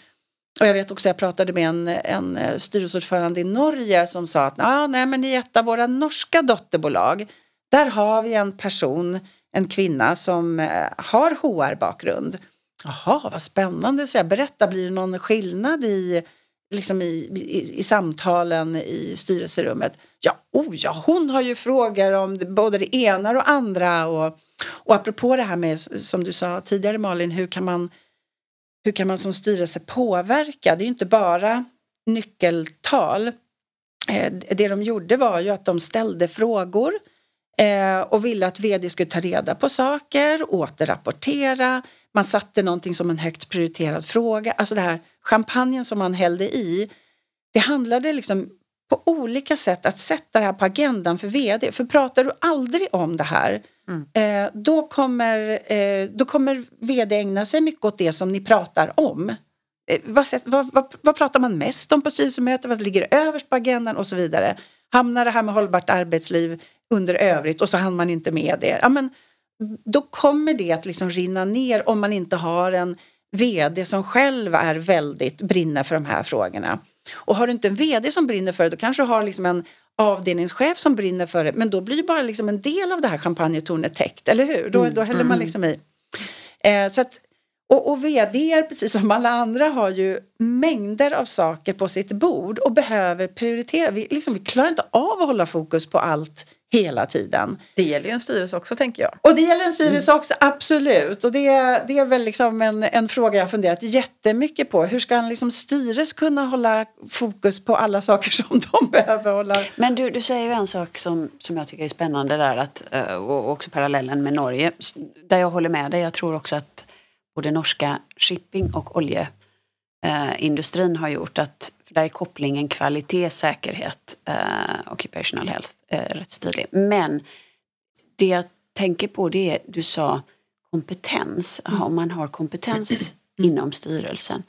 Och jag vet också, jag pratade med en, en eh, styrelseordförande i Norge som sa att ah, nej, men i ett av våra norska dotterbolag där har vi en person, en kvinna som eh, har HR-bakgrund. Jaha, vad spännande, så jag berätta, blir det någon skillnad i, liksom i, i, i samtalen i styrelserummet? Ja, oh ja, hon har ju frågor om både det ena och det andra. Och, och apropå det här med, som du sa tidigare Malin, hur kan man, hur kan man som styrelse påverka? Det är ju inte bara nyckeltal. Eh, det de gjorde var ju att de ställde frågor eh, och ville att vd skulle ta reda på saker, återrapportera. Man satte någonting som en högt prioriterad fråga. Alltså det här champagnen som man hällde i. Det handlade liksom på olika sätt att sätta det här på agendan för vd. För pratar du aldrig om det här mm. eh, då, kommer, eh, då kommer vd ägna sig mycket åt det som ni pratar om. Eh, vad, vad, vad, vad, pratar man mest om på styrelsemötet? Vad ligger överst på agendan och så vidare? Hamnar det här med hållbart arbetsliv under övrigt och så hann man inte med det. Ja, men, då kommer det att liksom rinna ner om man inte har en vd som själv är väldigt brinner för de här frågorna. Och har du inte en VD som brinner för det, då kanske du har liksom en avdelningschef som brinner för det. Men då blir ju bara liksom en del av det här champagnetornet täckt, eller hur? Då, mm. då häller man mm. liksom i. Eh, så att, och, och vd, precis som alla andra, har ju mängder av saker på sitt bord och behöver prioritera. Vi, liksom, vi klarar inte av att hålla fokus på allt hela tiden. Det gäller ju en styrelse också tänker jag. Och det gäller en styrelse också, absolut. Och det, det är väl liksom en, en fråga jag funderat jättemycket på. Hur ska en liksom styrelse kunna hålla fokus på alla saker som de behöver hålla? Men du, du säger ju en sak som, som jag tycker är spännande där att, eh, och också parallellen med Norge. Där jag håller med dig. Jag tror också att både norska shipping och oljeindustrin har gjort att för där är kopplingen kvalitet, säkerhet, uh, occupational health uh, rätt tydlig. Men det jag tänker på det är, du sa kompetens. Mm. Om man har kompetens mm. inom styrelsen.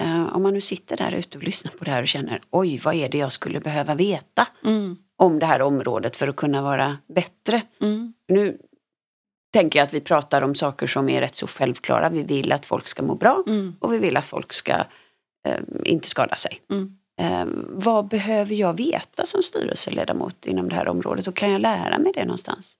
Uh, om man nu sitter där ute och lyssnar på det här och känner oj, vad är det jag skulle behöva veta mm. om det här området för att kunna vara bättre. Mm. Nu tänker jag att vi pratar om saker som är rätt så självklara. Vi vill att folk ska må bra mm. och vi vill att folk ska eh, inte skada sig. Mm. Eh, vad behöver jag veta som styrelseledamot inom det här området och kan jag lära mig det någonstans?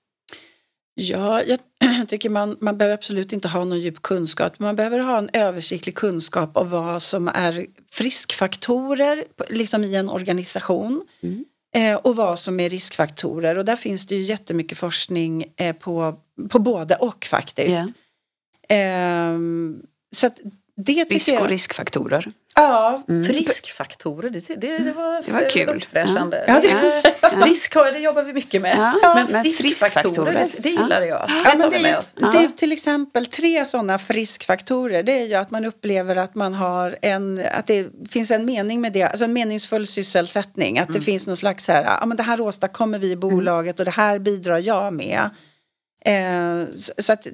Ja, jag tycker man, man behöver absolut inte ha någon djup kunskap. Man behöver ha en översiktlig kunskap av vad som är friskfaktorer liksom i en organisation. Mm. Eh, och vad som är riskfaktorer. Och där finns det ju jättemycket forskning eh, på, på både och faktiskt. Yeah. Eh, så det Risk och riskfaktorer. Ja, mm. friskfaktorer, det, det, det var, det var kul. uppfräschande. Ja. Ja, det, Risk det jobbar vi mycket med. Ja. Men, friskfaktorer, det, det gillar jag. Det tar vi med oss. Det är till exempel tre sådana friskfaktorer. Det är ju att man upplever att man har en, att det finns en mening med det, alltså en meningsfull sysselsättning. Att mm. det finns någon slags här, ja men det här åstadkommer vi i bolaget och det här bidrar jag med. Eh, så att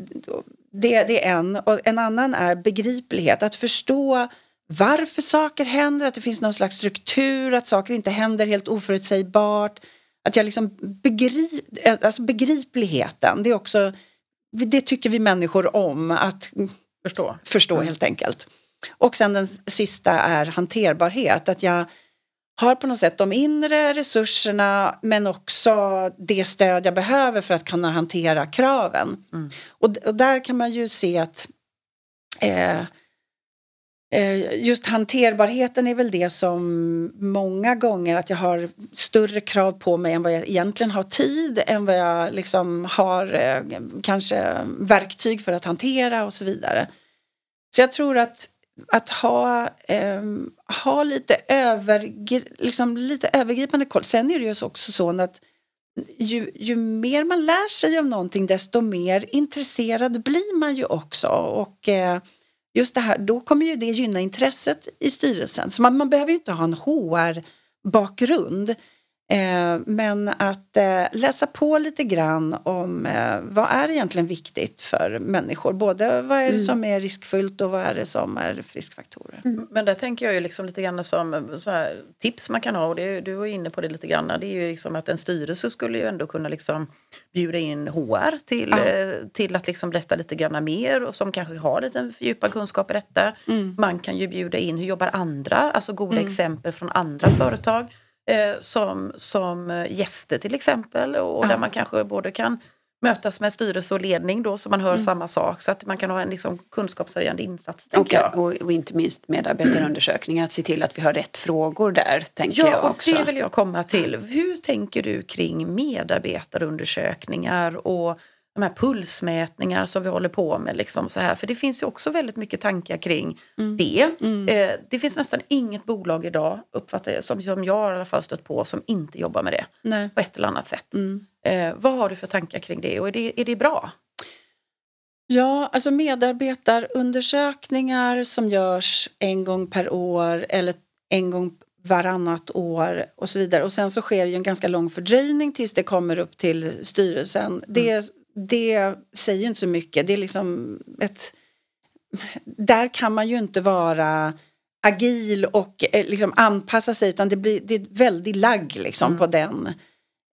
det, det är en. Och en annan är begriplighet. Att förstå varför saker händer, att det finns någon slags struktur, att saker inte händer helt oförutsägbart. Att jag liksom begrip, alltså begripligheten, det är också, det tycker vi människor om att förstå, förstå mm. helt enkelt. Och sen den sista är hanterbarhet, att jag har på något sätt de inre resurserna men också det stöd jag behöver för att kunna hantera kraven. Mm. Och, och, där kan man ju se att eh, eh, just hanterbarheten är väl det som många gånger att jag har större krav på mig än vad jag egentligen har tid, än vad jag liksom har eh, kanske verktyg för att hantera och så vidare. Så jag tror att att ha, eh, ha lite, övergri liksom lite övergripande koll. Sen är det ju också så att ju, ju mer man lär sig om någonting desto mer intresserad blir man ju också. Och eh, just det här, då kommer ju det gynna intresset i styrelsen. Så man, man behöver ju inte ha en HR-bakgrund. Eh, men att eh, läsa på lite grann om eh, vad är egentligen viktigt för människor. Både vad är det mm. som är riskfyllt och vad är det som är friskfaktorer. Mm. Men där tänker jag ju liksom lite grann som tips man kan ha och det, du var inne på det lite grann. Det är ju liksom att en styrelse skulle ju ändå kunna liksom bjuda in HR till, ja. till att liksom berätta lite grann mer och som kanske har lite fördjupad kunskap i detta. Mm. Man kan ju bjuda in hur jobbar andra, alltså goda mm. exempel från andra företag eh, som, som gäster till exempel. Och ja. där man kanske både kan mötas med styrelse och ledning då så man hör mm. samma sak så att man kan ha en liksom, kunskapshöjande insats. Och, och, och, inte minst medarbetarundersökningar, att se till att vi har rätt frågor där. Tänker ja, jag också. och det vill jag komma till. Hur tänker du kring medarbetarundersökningar och de här pulsmätningar som vi håller på med. Liksom så här. För det finns ju också väldigt mycket tankar kring mm. det. Mm. Eh, det finns nästan inget bolag idag, uppfattar jag, som, som jag i alla fall stött på, som inte jobbar med det Nej. på ett eller annat sätt. Mm. Eh, vad har du för tankar kring det och är det, är det bra? Ja, alltså medarbetarundersökningar som görs en gång per år eller en gång varannat år och så vidare. Och sen så sker ju en ganska lång fördröjning tills det kommer upp till styrelsen. Mm det säger inte så mycket. Det är liksom ett... Där kan man ju inte vara agil och eh, liksom anpassa sig utan det, blir, det är väldigt lagg liksom mm. på den,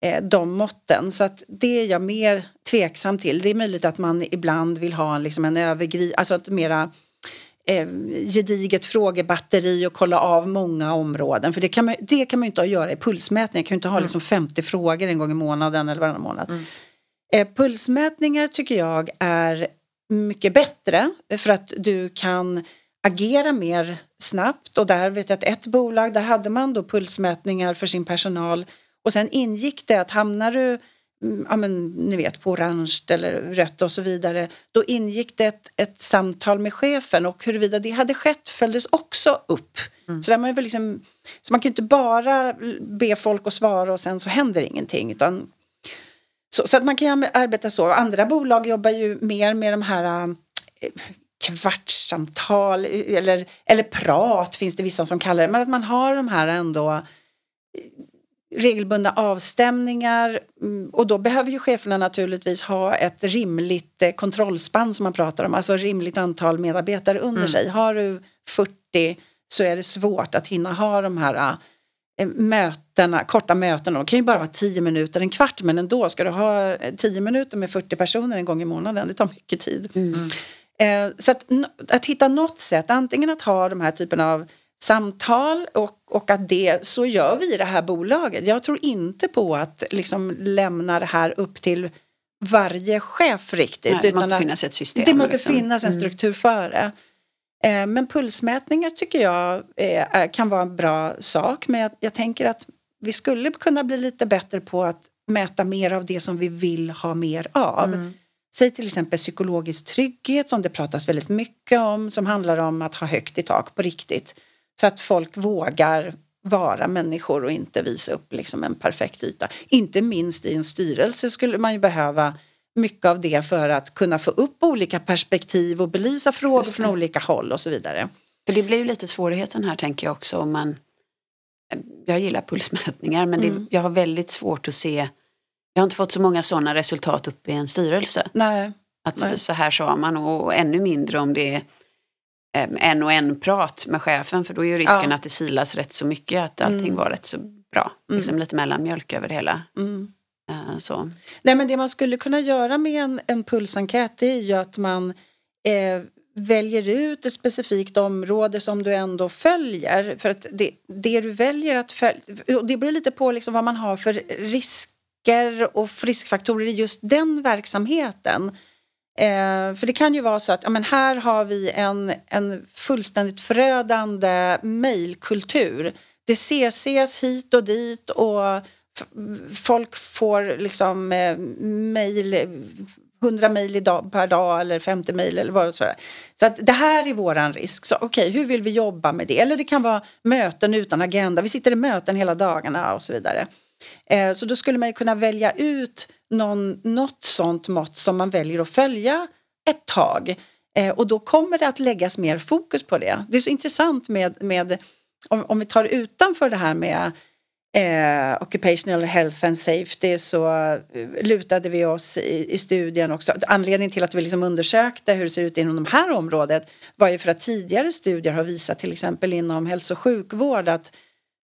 eh, de måtten. Så att det är jag mer tveksam till. Det är möjligt att man ibland vill ha liksom en övergri... Alltså ett mera eh, gediget frågebatteri och kolla av många områden. För det kan man, det kan man ju inte göra i pulsmätning. Jag kan ju inte ha mm. liksom 50 frågor en gång i månaden eller varannan månad. Mm. Eh, pulsmätningar tycker jag är mycket bättre för att du kan agera mer snabbt och där vet jag att ett bolag där hade man då pulsmätningar för sin personal och sen ingick det att hamnar du mm, ja, men, ni vet, på orange eller rött och så vidare. Då ingick det ett, ett samtal med chefen och huruvida det hade skett följdes också upp. Mm. Så, där man väl liksom, så man kan inte bara be folk att svara och sen så händer ingenting. Utan, så, så att man kan arbeta så. Andra bolag jobbar ju mer med de här äh, kvartssamtal eller, eller prat finns det vissa som kallar det. Men att man har de här ändå regelbundna avstämningar mm, och då behöver ju cheferna naturligtvis ha ett rimligt eh, kontrollspann som man pratar om, alltså rimligt antal medarbetare under mm. sig. Har du 40 så är det svårt att hinna ha de här äh, mötena, korta mötena. De kan ju bara vara 10 minuter, en kvart men ändå. Ska du ha 10 minuter med 40 personer en gång i månaden, det tar mycket tid. Mm. Eh, så att, att hitta något sätt, antingen att ha de här typen av samtal och, och att det, så gör vi i det här bolaget. Jag tror inte på att liksom lämna det här upp till varje chef riktigt. Nej, det måste finnas ett system. Det måste liksom. finnas en mm. struktur för det. Eh, men pulsmätningar tycker jag eh, kan vara en bra sak. Men jag, jag tänker att vi skulle kunna bli lite bättre på att mäta mer av det som vi vill ha mer av. Mm. Säg till exempel psykologisk trygghet som det pratas väldigt mycket om som handlar om att ha högt i tak på riktigt. Så att folk vågar vara människor och inte visa upp liksom en perfekt yta. Inte minst i en styrelse skulle man ju behöva mycket av det för att kunna få upp olika perspektiv och belysa frågor från olika håll och så vidare. För det blir ju lite svårigheten här tänker jag också om man Jag gillar pulsmätningar men mm. det, jag har väldigt svårt att se Jag har inte fått så många sådana resultat upp i en styrelse. Nej. Att Nej. så här sa man och ännu mindre om det är en och en prat med chefen för då är ju risken ja. att det silas rätt så mycket att allting mm. var rätt så bra. Mm. Liksom lite mellanmjölk över det hela. Mm. Eh, så. Nej men det man skulle kunna göra med en, en pulsenkät är ju att man eh, väljer ut ett specifikt område som du ändå följer. För att det, det du väljer att följa, det beror lite på liksom vad man har för risker och riskfaktorer i just den verksamheten. Eh, för det kan ju vara så att ja, men här har vi en, en fullständigt förödande mejlkultur. Det CCs hit och dit och folk får liksom eh, mejl 100 mejl per dag eller 50 mejl eller vad det är. Så att det här är våran risk. Så okej, okay, hur vill vi jobba med det? Eller det kan vara möten utan agenda. Vi sitter i möten hela dagarna och så vidare. Eh, så då skulle man ju kunna välja ut någon, något sånt mått som man väljer att följa ett tag. Eh, och då kommer det att läggas mer fokus på det. Det är så intressant med, med om, om vi tar utanför det här med eh, occupational health and safety så eh, lutade vi oss i, i studien också. Anledningen till att vi liksom undersökte hur det ser ut inom det här området var ju för att tidigare studier har visat till exempel inom hälso och sjukvård att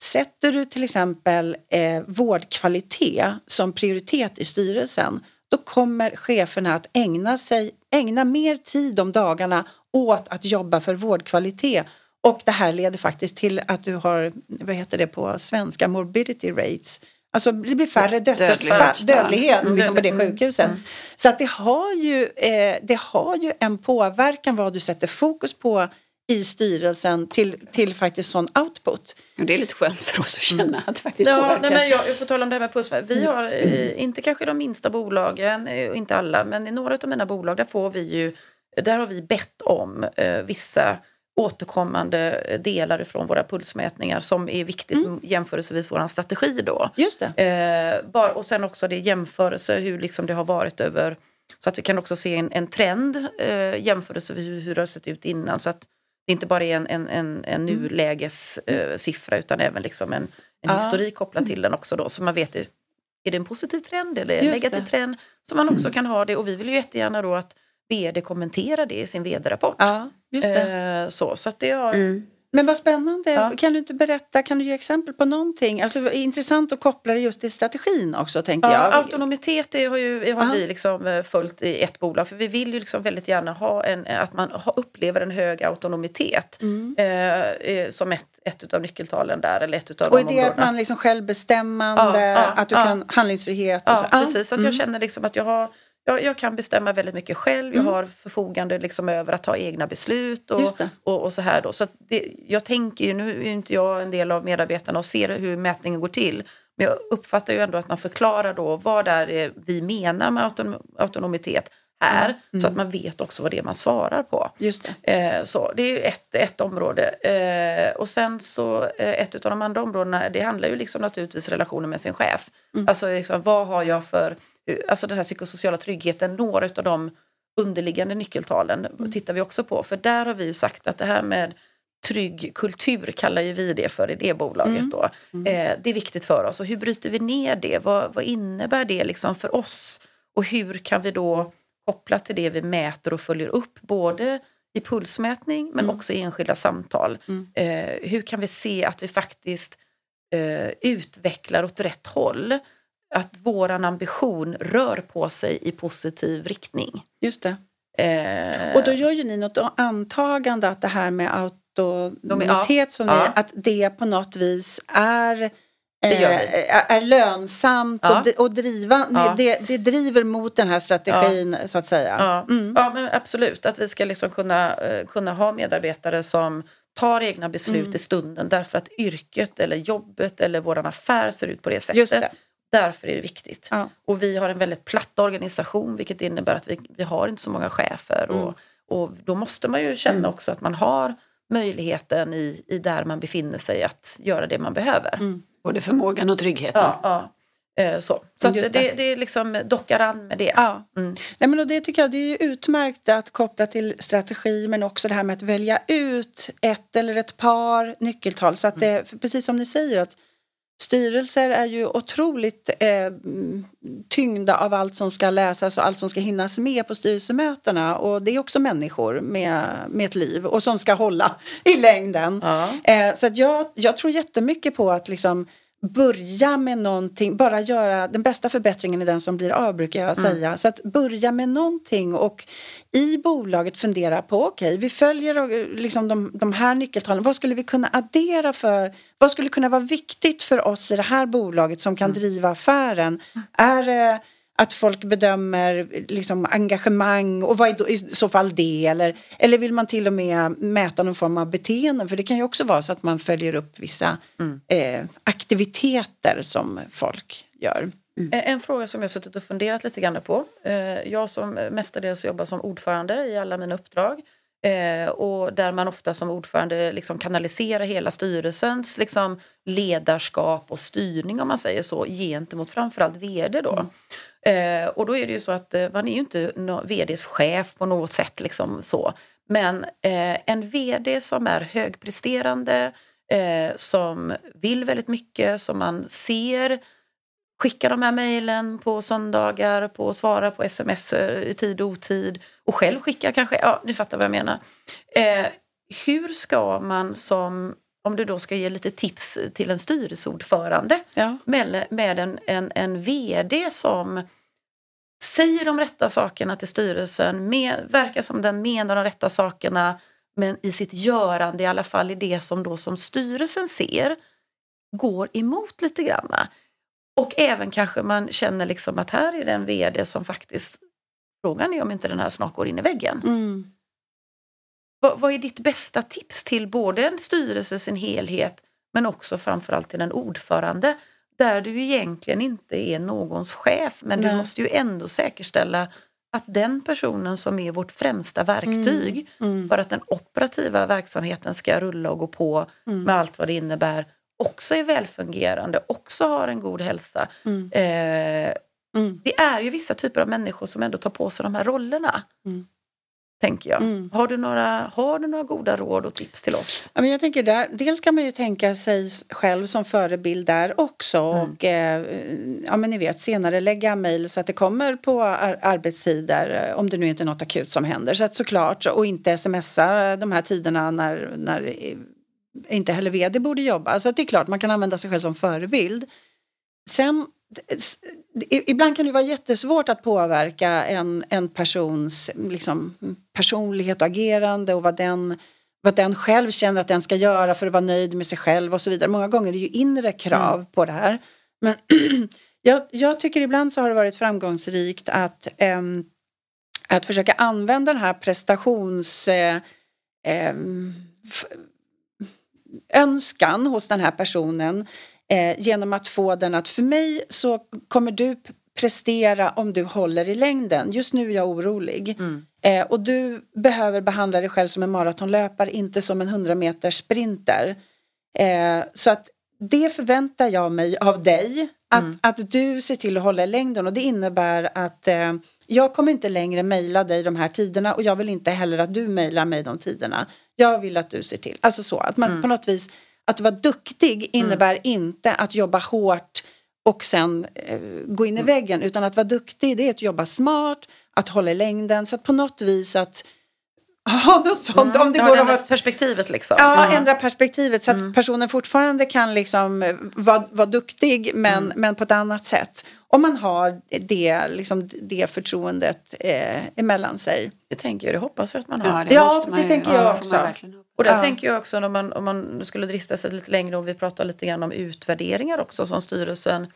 Sätter du till exempel eh, vårdkvalitet som prioritet i styrelsen då kommer cheferna att ägna, sig, ägna mer tid om dagarna åt att jobba för vårdkvalitet. Och det här leder faktiskt till att du har, vad heter det på svenska, morbidity rates. Alltså det blir färre dödsfall, dödlighet mm. liksom på det sjukhuset. Mm. Så att det har, ju, eh, det har ju en påverkan vad du sätter fokus på i styrelsen till, till faktiskt sån output. Och det är lite skönt för oss att känna mm. att det faktiskt ja, påverkar. Nej, men jag, på tal om det här med puls, vi mm. har eh, inte kanske de minsta bolagen, eh, inte alla, men i några av mina bolag där får vi ju, där har vi bett om eh, vissa återkommande delar från våra pulsmätningar som är viktigt mm. jämförelsevis vår strategi då. Just det. Eh, bara, och sen också det jämförelse hur liksom det har varit över så att vi kan också se en, en trend eh, jämförelse med hur, hur det har sett ut innan. Så att det inte bara är en, en, en, en mm. nulägessiffra eh, utan även liksom en, en ja. historik kopplad till den också då. Så man vet, är det en positiv trend eller en negativ det. trend? Så man också kan ha det och vi vill ju jättegärna då att vd kommenterar det i sin vd-rapport. Ja, just det. Eh, så, så att det har, mm. Men vad spännande. Ja. Kan du inte berätta, kan du ge exempel på någonting? Alltså, intressant att koppla det just till strategin också tänker ja, jag. Autonomitet det har, ju, har vi liksom eh, följt i ett bolag. För vi vill ju liksom väldigt gärna ha en, att man upplever en hög autonomitet. Mm. Eh, eh, som ett, ett av nyckeltalen där. Eller ett utav och är det att man liksom självbestämmande, ja, att du kan handlingsfrihet? ja, precis. Att mm. jag känner liksom att jag har jag, jag, kan bestämma väldigt mycket själv. Jag mm. har förfogande liksom över att ta egna beslut och, och, och, så här då. Så det, jag tänker ju, nu är inte jag en del av medarbetarna och ser hur mätningen går till. Men jag uppfattar ju ändå att man förklarar då vad det är vi menar med autonom autonomitet är. Mm. Så att man vet också vad det är man svarar på. Just det. Eh, så det är ju ett, ett område. Eh, och sen så eh, ett av de andra områdena det handlar ju liksom naturligtvis relationen med sin chef. Mm. Alltså liksom, vad har jag för, alltså den här psykosociala tryggheten, några av de underliggande nyckeltalen Mm. tittar vi också på. För där har vi ju sagt att det här med trygg kultur kallar ju vi det för i det bolaget. Mm. Då. Eh, det är viktigt för oss. Och hur bryter vi ner det? Vad, vad innebär det liksom för oss? Och hur kan vi då koppla till det vi mäter och följer upp både i pulsmätning men Mm. också i enskilda samtal. Mm. Eh, hur kan vi se att vi faktiskt eh, utvecklar åt rätt håll? Att våran ambition rör på sig i positiv riktning. Just det. Eh, Och då gör ju ni något antagande att det här med autonomitet Ja. ni, att det på något vis är eh, är- lönsamt Ja. och, driva, Ja. det, det driver mot den här strategin så att säga. Ja, Mm. ja men absolut. Att vi ska liksom kunna, eh, kunna ha medarbetare som tar egna beslut Mm. i stunden därför att yrket eller jobbet eller vår affär ser ut på det sättet. Det. Därför är det viktigt. Ja. Och vi har en väldigt platt organisation vilket innebär att vi, vi har inte så många chefer. Mm. Och, och då måste man ju känna också att man har möjligheten i, i där man befinner sig att göra det man behöver. Mm. Både förmågan och tryggheten. Ja, ja. Eh, Så, så det, det. det är liksom dockar an med det. Ja. Mm. Nej, men och det tycker jag det är utmärkt att koppla till strategi men också det här med att välja ut ett eller ett par nyckeltal. Så att det, för precis som ni säger att styrelser är ju otroligt eh, tyngda av allt som ska läsas och allt som ska hinnas med på styrelsemötena. Och det är också människor med, med ett liv och som ska hålla i längden. Ja. Eh, så jag, jag tror jättemycket på att liksom börja med någonting, bara göra den bästa förbättringen i den som blir av brukar jag säga. Så att börja med någonting och i bolaget fundera på okej, vi följer liksom de, de här nyckeltalen. Vad skulle vi kunna addera för, vad skulle kunna vara viktigt för oss i det här bolaget som kan driva affären? Är det att folk bedömer liksom engagemang och vad är då i så fall det? Eller, eller vill man till och med mäta någon form av beteenden? För det kan ju också vara så att man följer upp vissa eh, aktiviteter som folk gör. En- En fråga som jag suttit och funderat lite grann på. Eh, Jag som mestadels jobbar som ordförande i alla mina uppdrag. eh, Och där man ofta som ordförande liksom kanaliserar hela styrelsens liksom ledarskap och styrning om man säger så gentemot framförallt vd då. Eh, Och då är det ju så att eh, man är ju inte no vds chef på något sätt liksom så. Men eh, en vd som är högpresterande, eh, som vill väldigt mycket, som man ser skicka de här mejlen på söndagar, på svara på sms eh, i tid och otid och själv skicka kanske, ja ni fattar vad jag menar. Eh, hur ska man som, om du då ska ge lite tips till en styrelseordförande Ja. med, med en, en, en VD som säger de rätta sakerna till styrelsen, med, verkar som den menar de rätta sakerna men i sitt görande, i alla fall i det som då som styrelsen ser, går emot lite granna. Och även kanske man känner liksom att här är det en VD som faktiskt, frågan är om inte den här snart går in i väggen. Mm. Vad, vad är ditt bästa tips till både en styrelse sin helhet men också framförallt till en ordförande där du egentligen inte är någons chef men Nej. du måste ju ändå säkerställa att den personen som är vårt främsta verktyg Mm. för att den operativa verksamheten ska rulla och gå på Mm. med allt vad det innebär också är välfungerande, också har en god hälsa. Mm. Eh, Mm. det är ju vissa typer av människor som ändå tar på sig de här rollerna. Tänker jag. Mm. Har, du några, har du några goda råd och tips till oss? Ja, men jag tänker där, dels kan man ju tänka sig själv som förebild där också Mm. och eh, ja men ni vet senare lägga mejl så att det kommer på ar- arbetstider eh, om det nu inte är något akut som händer så att såklart och inte smsa de här tiderna när, när inte heller vd borde jobba så att det är klart man kan använda sig själv som förebild. Sen Ibland kan det vara jättesvårt att påverka en, en persons liksom, personlighet och agerande och vad den, vad den själv känner att den ska göra för att vara nöjd med sig själv och så vidare. Många gånger är det ju inre krav på det här. Men jag, jag tycker ibland så har det varit framgångsrikt att, ehm, att försöka använda den här prestations... Eh, ehm, f- önskan hos den här personen Eh, genom att få den att för mig så kommer du prestera om du håller i längden. Just nu är jag orolig. Mm. Eh, och du behöver behandla dig själv som en maratonlöpare, inte som en 100 meters sprinter. Eh, så att det förväntar jag mig av dig. Att, Mm. att du ser till att hålla i längden och det innebär att eh, jag kommer inte längre mejla dig de här tiderna och jag vill inte heller att du mejlar mig de tiderna. Jag vill att du ser till. Alltså så, att man Mm. på något vis, att vara duktig innebär inte att jobba hårt och sen eh, gå in i väggen utan att vara duktig det är att jobba smart, att hålla i längden så att på något vis att ha något sånt. om det går att perspektivet liksom. Ja, Mm. ändra perspektivet så att Mm. personen fortfarande kan liksom eh, vara, vara duktig men, Mm. men på ett annat sätt. Om man har det, liksom, det förtroendet eh, emellan sig. Det tänker jag, det hoppas jag att man har. Ja, det, Ja, det ju, tänker ja, jag också. Och där Ja. tänker jag också om man, om man skulle drista sig lite längre och vi pratar lite grann om utvärderingar också som styrelsen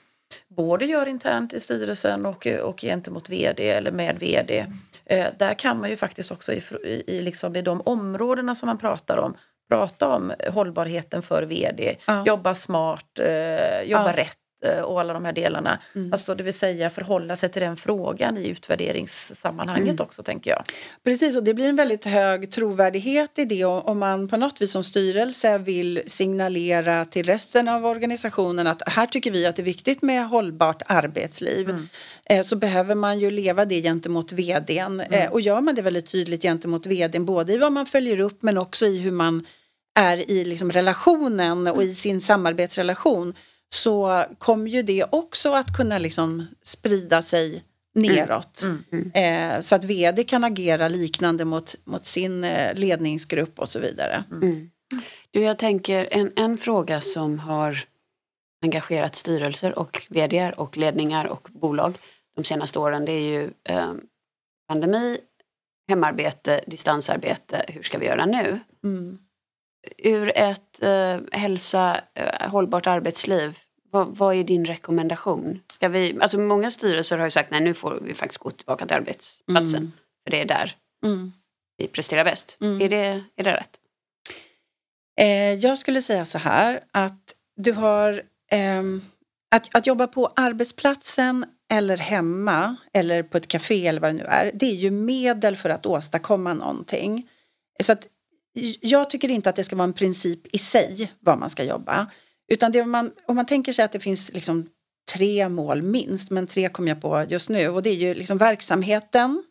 både gör internt i styrelsen och, och gentemot vd eller med vd. Eh, där kan man ju faktiskt också i, i, i, liksom i de områdena som man pratar om prata om hållbarheten för vd, Ja. jobba smart, eh, jobba Ja. rätt och alla de här delarna. Mm. Alltså det vill säga förhålla sig till den frågan i utvärderingssammanhanget Mm. också tänker jag. Precis, och det blir en väldigt hög trovärdighet i det om man på något vis som styrelse vill signalera till resten av organisationen att här tycker vi att det är viktigt med hållbart arbetsliv. Mm. Eh, så behöver man ju leva det gentemot vdn. Eh, och gör man det väldigt tydligt gentemot vdn, både i vad man följer upp men också i hur man är i liksom relationen och i sin samarbetsrelation så kommer ju det också att kunna liksom sprida sig neråt. Mm. Eh, så att vd kan agera liknande mot, mot sin eh, ledningsgrupp och så vidare. Mm. Du, jag tänker en, en fråga som har engagerat styrelser och vdar och ledningar och bolag de senaste åren det är ju eh, pandemi, hemarbete, distansarbete. Hur ska vi göra nu? Mm. Ur ett eh, hälsa, eh, hållbart arbetsliv, vad, vad är din rekommendation? Ska vi, alltså många styrelser har ju sagt nej nu får vi faktiskt gå tillbaka till arbetsplatsen. Mm. För det är där Mm. vi presterar bäst. Mm. Är, det, är det rätt? Eh, jag skulle säga så här att du har ehm, att, att jobba på arbetsplatsen eller hemma eller på ett café eller vad det nu är. Det är ju medel för att åstadkomma någonting. Så att jag tycker inte att det ska vara en princip i sig vad man ska jobba. Utan det man, om man tänker sig att det finns liksom tre mål minst, men tre kom jag på just nu. Och det är ju liksom verksamheten.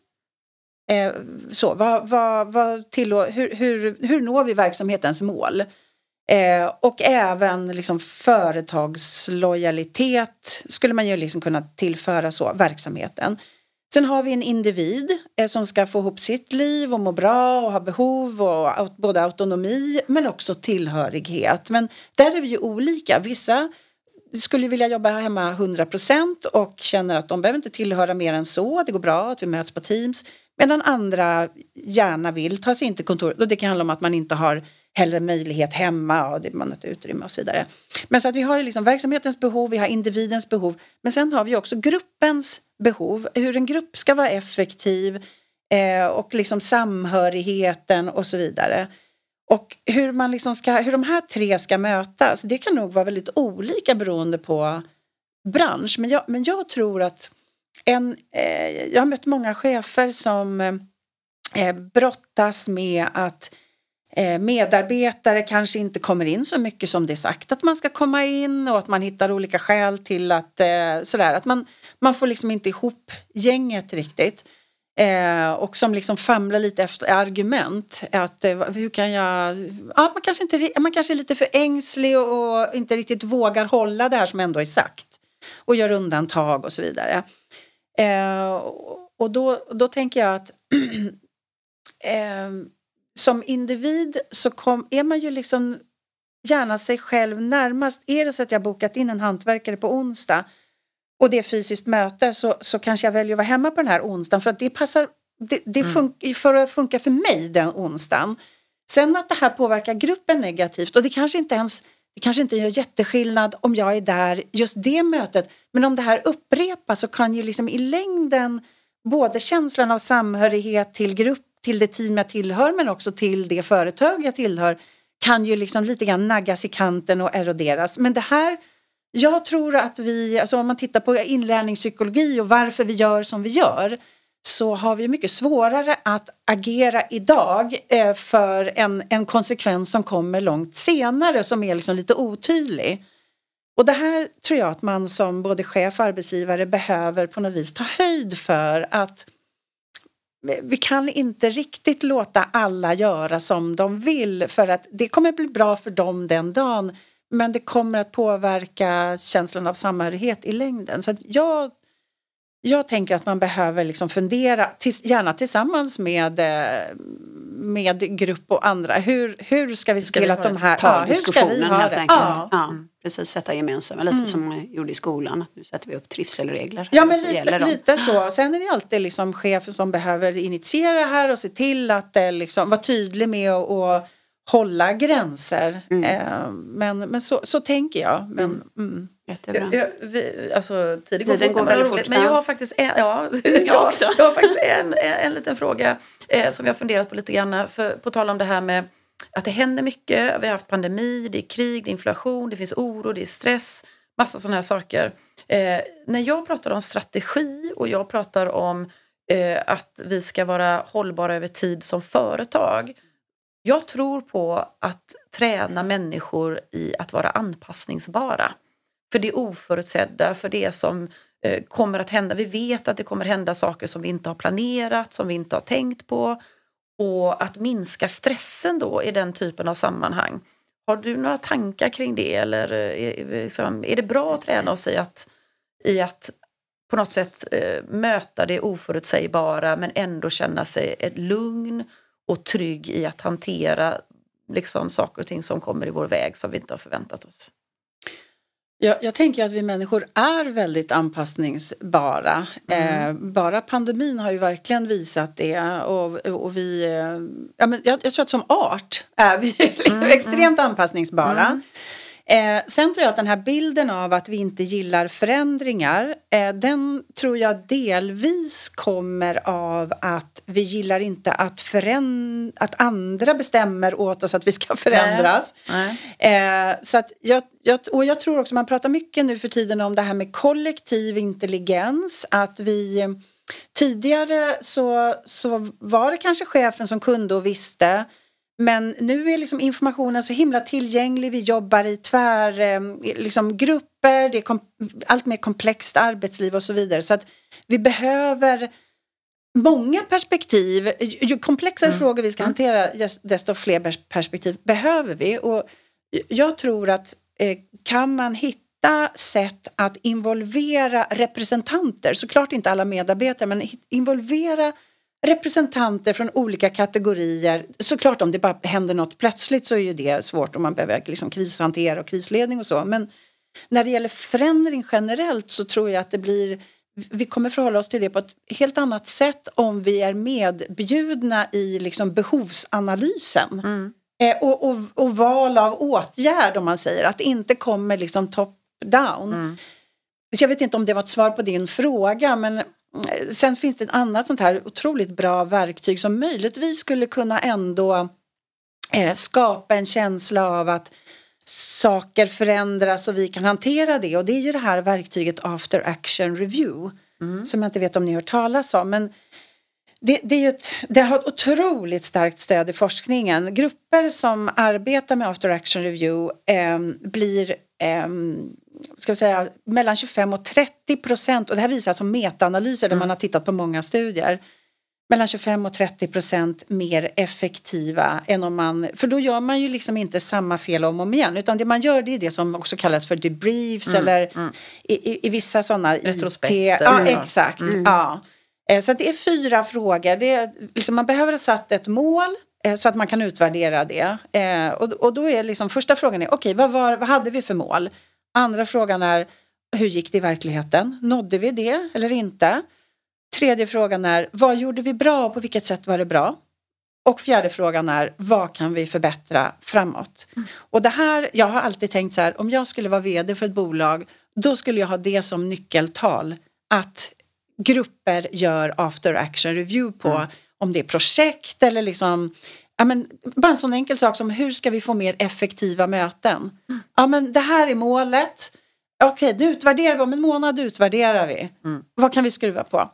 Eh, så, vad, vad, vad tillå- hur, hur, hur når vi verksamhetens mål? Eh, och även liksom företagslojalitet skulle man ju liksom kunna tillföra så, verksamheten. Sen har vi en individ eh, som ska få ihop sitt liv och må bra och ha behov och aut- både autonomi men också tillhörighet. Men där är vi ju olika. Vissa skulle vilja jobba hemma 100% och känner att de behöver inte tillhöra mer än så. Det går bra att vi möts på Teams. Medan andra gärna vill ta sig in till kontoret. Och det kan handla om att man inte har hellre möjlighet hemma och det man har ett utrymme och så vidare. Men så att vi har ju liksom verksamhetens behov, vi har individens behov. Men sen har vi också gruppens behov. Hur en grupp ska vara effektiv eh, och liksom samhörigheten och så vidare. Och hur, man liksom ska, hur de här tre ska mötas, det kan nog vara väldigt olika beroende på bransch. Men jag, men jag tror att en, eh, jag har mött många chefer som eh, brottas med att eh, Eh, medarbetare kanske inte kommer in så mycket som det är sagt att man ska komma in och att man hittar olika skäl till att eh, sådär, att man, man får liksom inte ihop gänget riktigt. Eh, och som liksom famlar lite efter argument. Att, eh, hur kan jag... Ja, man, kanske inte, man kanske är lite för ängslig och, och inte riktigt vågar hålla det här som ändå är sagt. Och gör undantag och så vidare. Eh, och och då, då tänker jag att eh, som individ så kom, är man ju liksom gärna sig själv närmast. Är det så att jag bokat in en hantverkare på onsdag och det är fysiskt möte så, så kanske jag väljer att vara hemma på den här onsdagen för att det passar det, det Mm. fun- för att funka för mig den onsdagen. Sen att det här påverkar gruppen negativt och det kanske inte ens det kanske inte gör jätteskillnad om jag är där just det mötet. Men om det här upprepas så kan ju liksom i längden både känslan av samhörighet till grupp, till det team jag tillhör men också till det företag jag tillhör kan ju liksom lite grann naggas i kanten och eroderas. Men det här jag tror att vi, alltså om man tittar på inlärningspsykologi och varför vi gör som vi gör så har vi mycket svårare att agera idag eh, för en, en konsekvens som kommer långt senare som är liksom lite otydlig. Och det här tror jag att man som både chef och arbetsgivare behöver på något vis ta höjd för att vi kan inte riktigt låta alla göra som de vill för att det kommer bli bra för dem den dagen men det kommer att påverka känslan av samhörighet i längden. Så jag jag tänker att man behöver liksom fundera, gärna tillsammans med, eh, med grupp och andra. Hur, hur ska vi se till att de här... Ta ja, diskussionen helt det? enkelt. Ja. ja. Mm. Precis, sätta gemensamma, lite mm. som vi gjorde i skolan. Nu sätter vi upp trivselregler. Ja, men lite, lite, så. Sen är det alltid liksom chefen som behöver initiera det här och se till att det liksom, vara tydlig med att hålla gränser. Mm. Eh, men men så, så tänker jag. Men, mm. mm. Jättebra. Jag, vi, alltså, tiden, tiden går, väldigt fort. Men jag har faktiskt en, ja, jag, också. jag har faktiskt en, en, en liten fråga eh, som jag har funderat på lite grann. För, på tal om det här med att det händer mycket. Vi har haft pandemi, det är krig, det är inflation, det finns oro, det är stress. Massa sådana här saker. Eh, när jag pratar om strategi och jag pratar om eh, att vi ska vara hållbara över tid som företag jag tror på att träna människor i att vara anpassningsbara. För det oförutsedda, för det som eh, kommer att hända. Vi vet att det kommer hända saker som vi inte har planerat, som vi inte har tänkt på. Och att minska stressen då i den typen av sammanhang. Har du några tankar kring det eller är, liksom, är det bra att träna oss i att, i att på något sätt eh, möta det oförutsägbara men ändå känna sig ett lugn och trygg i att hantera liksom, saker och ting som kommer i vår väg som vi inte har förväntat oss. Jag, jag tänker att vi människor är väldigt anpassningsbara. Mm. Eh, bara pandemin har ju verkligen visat det. Och, och vi, eh, ja, men jag, jag, tror att som art är vi mm, extremt mm. anpassningsbara. Eh, sen tror jag att den här bilden av att vi inte gillar förändringar, eh, den tror jag delvis kommer av att vi gillar inte att, föränd- att andra bestämmer åt oss att vi ska förändras. Nej. Nej. Eh, så att jag, jag, och jag tror också, man pratar mycket nu för tiden om det här med kollektiv intelligens, att vi Tidigare så, så var det kanske chefen som kunde och visste men nu är liksom informationen så himla tillgänglig. Vi jobbar i tvär, eh, liksom grupper, det är kom, allt mer komplext arbetsliv och så vidare. Så att vi behöver många perspektiv. Ju komplexare mm. frågor vi ska mm. hantera desto fler perspektiv behöver vi. Och jag tror att eh, kan man hitta sätt att involvera representanter, såklart inte alla medarbetare, men involvera representanter från olika kategorier. Såklart om det bara händer något plötsligt så är ju det svårt om man behöver liksom krishantera och krisledning och så. Men när det gäller förändring generellt så tror jag att det blir vi kommer förhålla oss till det på ett helt annat sätt om vi är medbjudna i liksom behovsanalysen. Mm. Eh, och, och, och, val av åtgärd om man säger, att det inte kommer liksom top down. Mm. Jag vet inte om det var ett svar på din fråga men sen finns det ett annat sånt här otroligt bra verktyg som möjligtvis skulle kunna ändå eh, skapa en känsla av att saker förändras och vi kan hantera det. Och det är ju det här verktyget After Action Review. Mm. Som jag inte vet om ni har hört talas om. Men det, det, är ju ett, det har ett otroligt starkt stöd i forskningen. Grupper som arbetar med After Action Review eh, blir eh, ska vi säga, mellan 25 och 30 procent, och det här visar alltså metaanalyser där mm. man har tittat på många studier, mellan 25 och 30 procent mer effektiva än om man, för då gör man ju liksom inte samma fel om och om igen utan det man gör det är det som också kallas för debriefs mm. eller mm. I, i, i, vissa sådana Retrospekter. Ja, exakt. Mm. Ja. Eh, så det är fyra frågor. Det är, liksom, man behöver ha satt ett mål eh, så att man kan utvärdera det. Eh, och, och då är liksom första frågan är, okej, okay, vad, vad hade vi för mål? Andra frågan är, hur gick det i verkligheten? Nådde vi det eller inte? Tredje frågan är, vad gjorde vi bra och på vilket sätt var det bra? Och fjärde frågan är, vad kan vi förbättra framåt? Mm. Och det här, jag har alltid tänkt så här, om jag skulle vara VD för ett bolag, då skulle jag ha det som nyckeltal. Att grupper gör after action review på mm. om det är projekt eller liksom ja, men, bara en sån enkel sak som hur ska vi få mer effektiva möten? Mm. Ja, men det här är målet. okej nu utvärderar vi, om en månad utvärderar vi. Vad kan vi skruva på?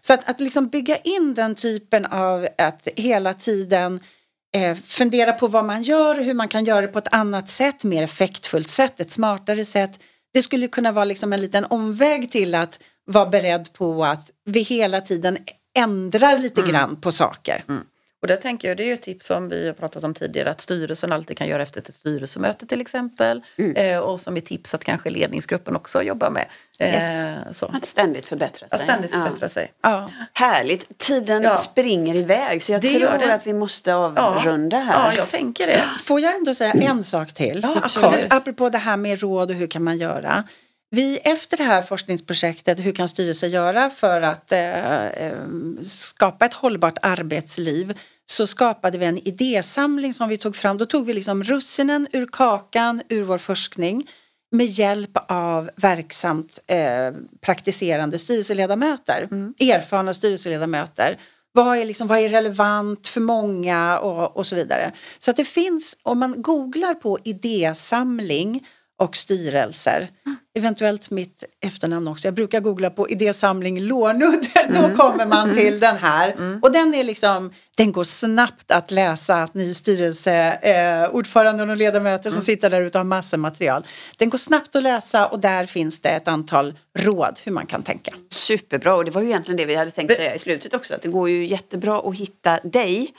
Så att, att liksom bygga in den typen av att hela tiden eh, fundera på vad man gör, hur man kan göra det på ett annat sätt, mer effektfullt sätt, ett smartare sätt. Det skulle kunna vara liksom en liten omväg till att vara beredd på att vi hela tiden ändrar lite grann på saker. Och där tänker jag, det är ju ett tips som vi har pratat om tidigare, att styrelsen alltid kan göra efter ett styrelsemöte till exempel. Eh, och som är tips att kanske ledningsgruppen också jobbar med. Eh, så. Att ständigt förbättra sig. Att ständigt förbättra sig. Ja. Härligt. Tiden Ja. springer iväg så jag Det tror det. att vi måste avrunda här. Ja, jag tänker det. Får jag ändå säga en sak till? Ja, absolut. apropå det här med råd och hur kan man göra? Vi efter det här forskningsprojektet, hur kan styrelser göra för att eh, eh, skapa ett hållbart arbetsliv? Så skapade vi en idésamling som vi tog fram. Då tog vi liksom russinen ur kakan ur vår forskning med hjälp av verksamt eh, praktiserande styrelseledamöter, erfarna styrelseledamöter. Vad är, liksom, vad är relevant för många och, och så vidare. Så att det finns, om man googlar på idésamling och styrelser, eventuellt mitt efternamn också. Jag brukar googla på idésamling Lånud, då kommer man till den här. Och den är liksom, den går snabbt att läsa, att ni styrelseordföranden eh, och ledamöter som sitter där ute har massor material. Den går snabbt att läsa och där finns det ett antal råd hur man kan tänka. Superbra och det var ju egentligen det vi hade tänkt säga i slutet också. Att det går ju jättebra att hitta dig.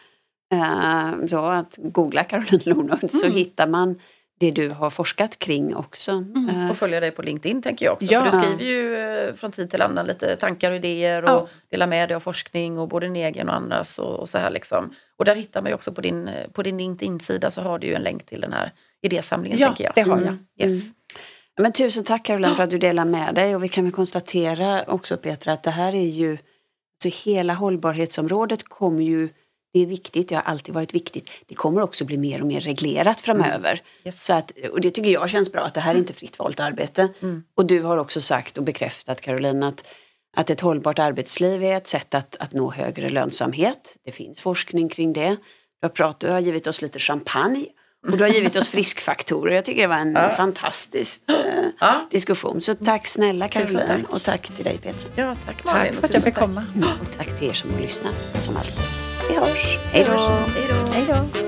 Eh, så att googla Caroline Lonard så hittar man det du har forskat kring också. Eh, Och följa dig på LinkedIn tänker jag också. Ja. För du skriver ju eh, från tid till annan lite tankar och idéer och Ja. delar med dig av forskning och både din egen och andras och, och så här liksom. Och där hittar man ju också på din, eh, på din LinkedIn-sida så har du ju en länk till den här idésamlingen Ja, tänker jag. det har jag. Yes. Men tusen tack Caroline för att du delar med dig och vi kan väl konstatera också Petra att det här är ju, alltså hela hållbarhetsområdet kommer ju, det är viktigt, det har alltid varit viktigt. Det kommer också bli mer och mer reglerat framöver. Yes. Så att, och det tycker jag känns bra att det här är inte fritt valt arbete. Och du har också sagt och bekräftat Caroline att, att ett hållbart arbetsliv är ett sätt att, att nå högre lönsamhet. Det finns forskning kring det. Du har, pratat, du har givit oss lite champagne och du har givit oss friskfaktorer. Jag tycker det var en fantastisk eh, Ja. diskussion. Så tack snälla Caroline tack. och tack till dig Petra. Ja, tack Malin. Tack för att jag fick komma. Och tack till er som har lyssnat som alltid. Vi hörs. Hej då. Hej då. Hej då.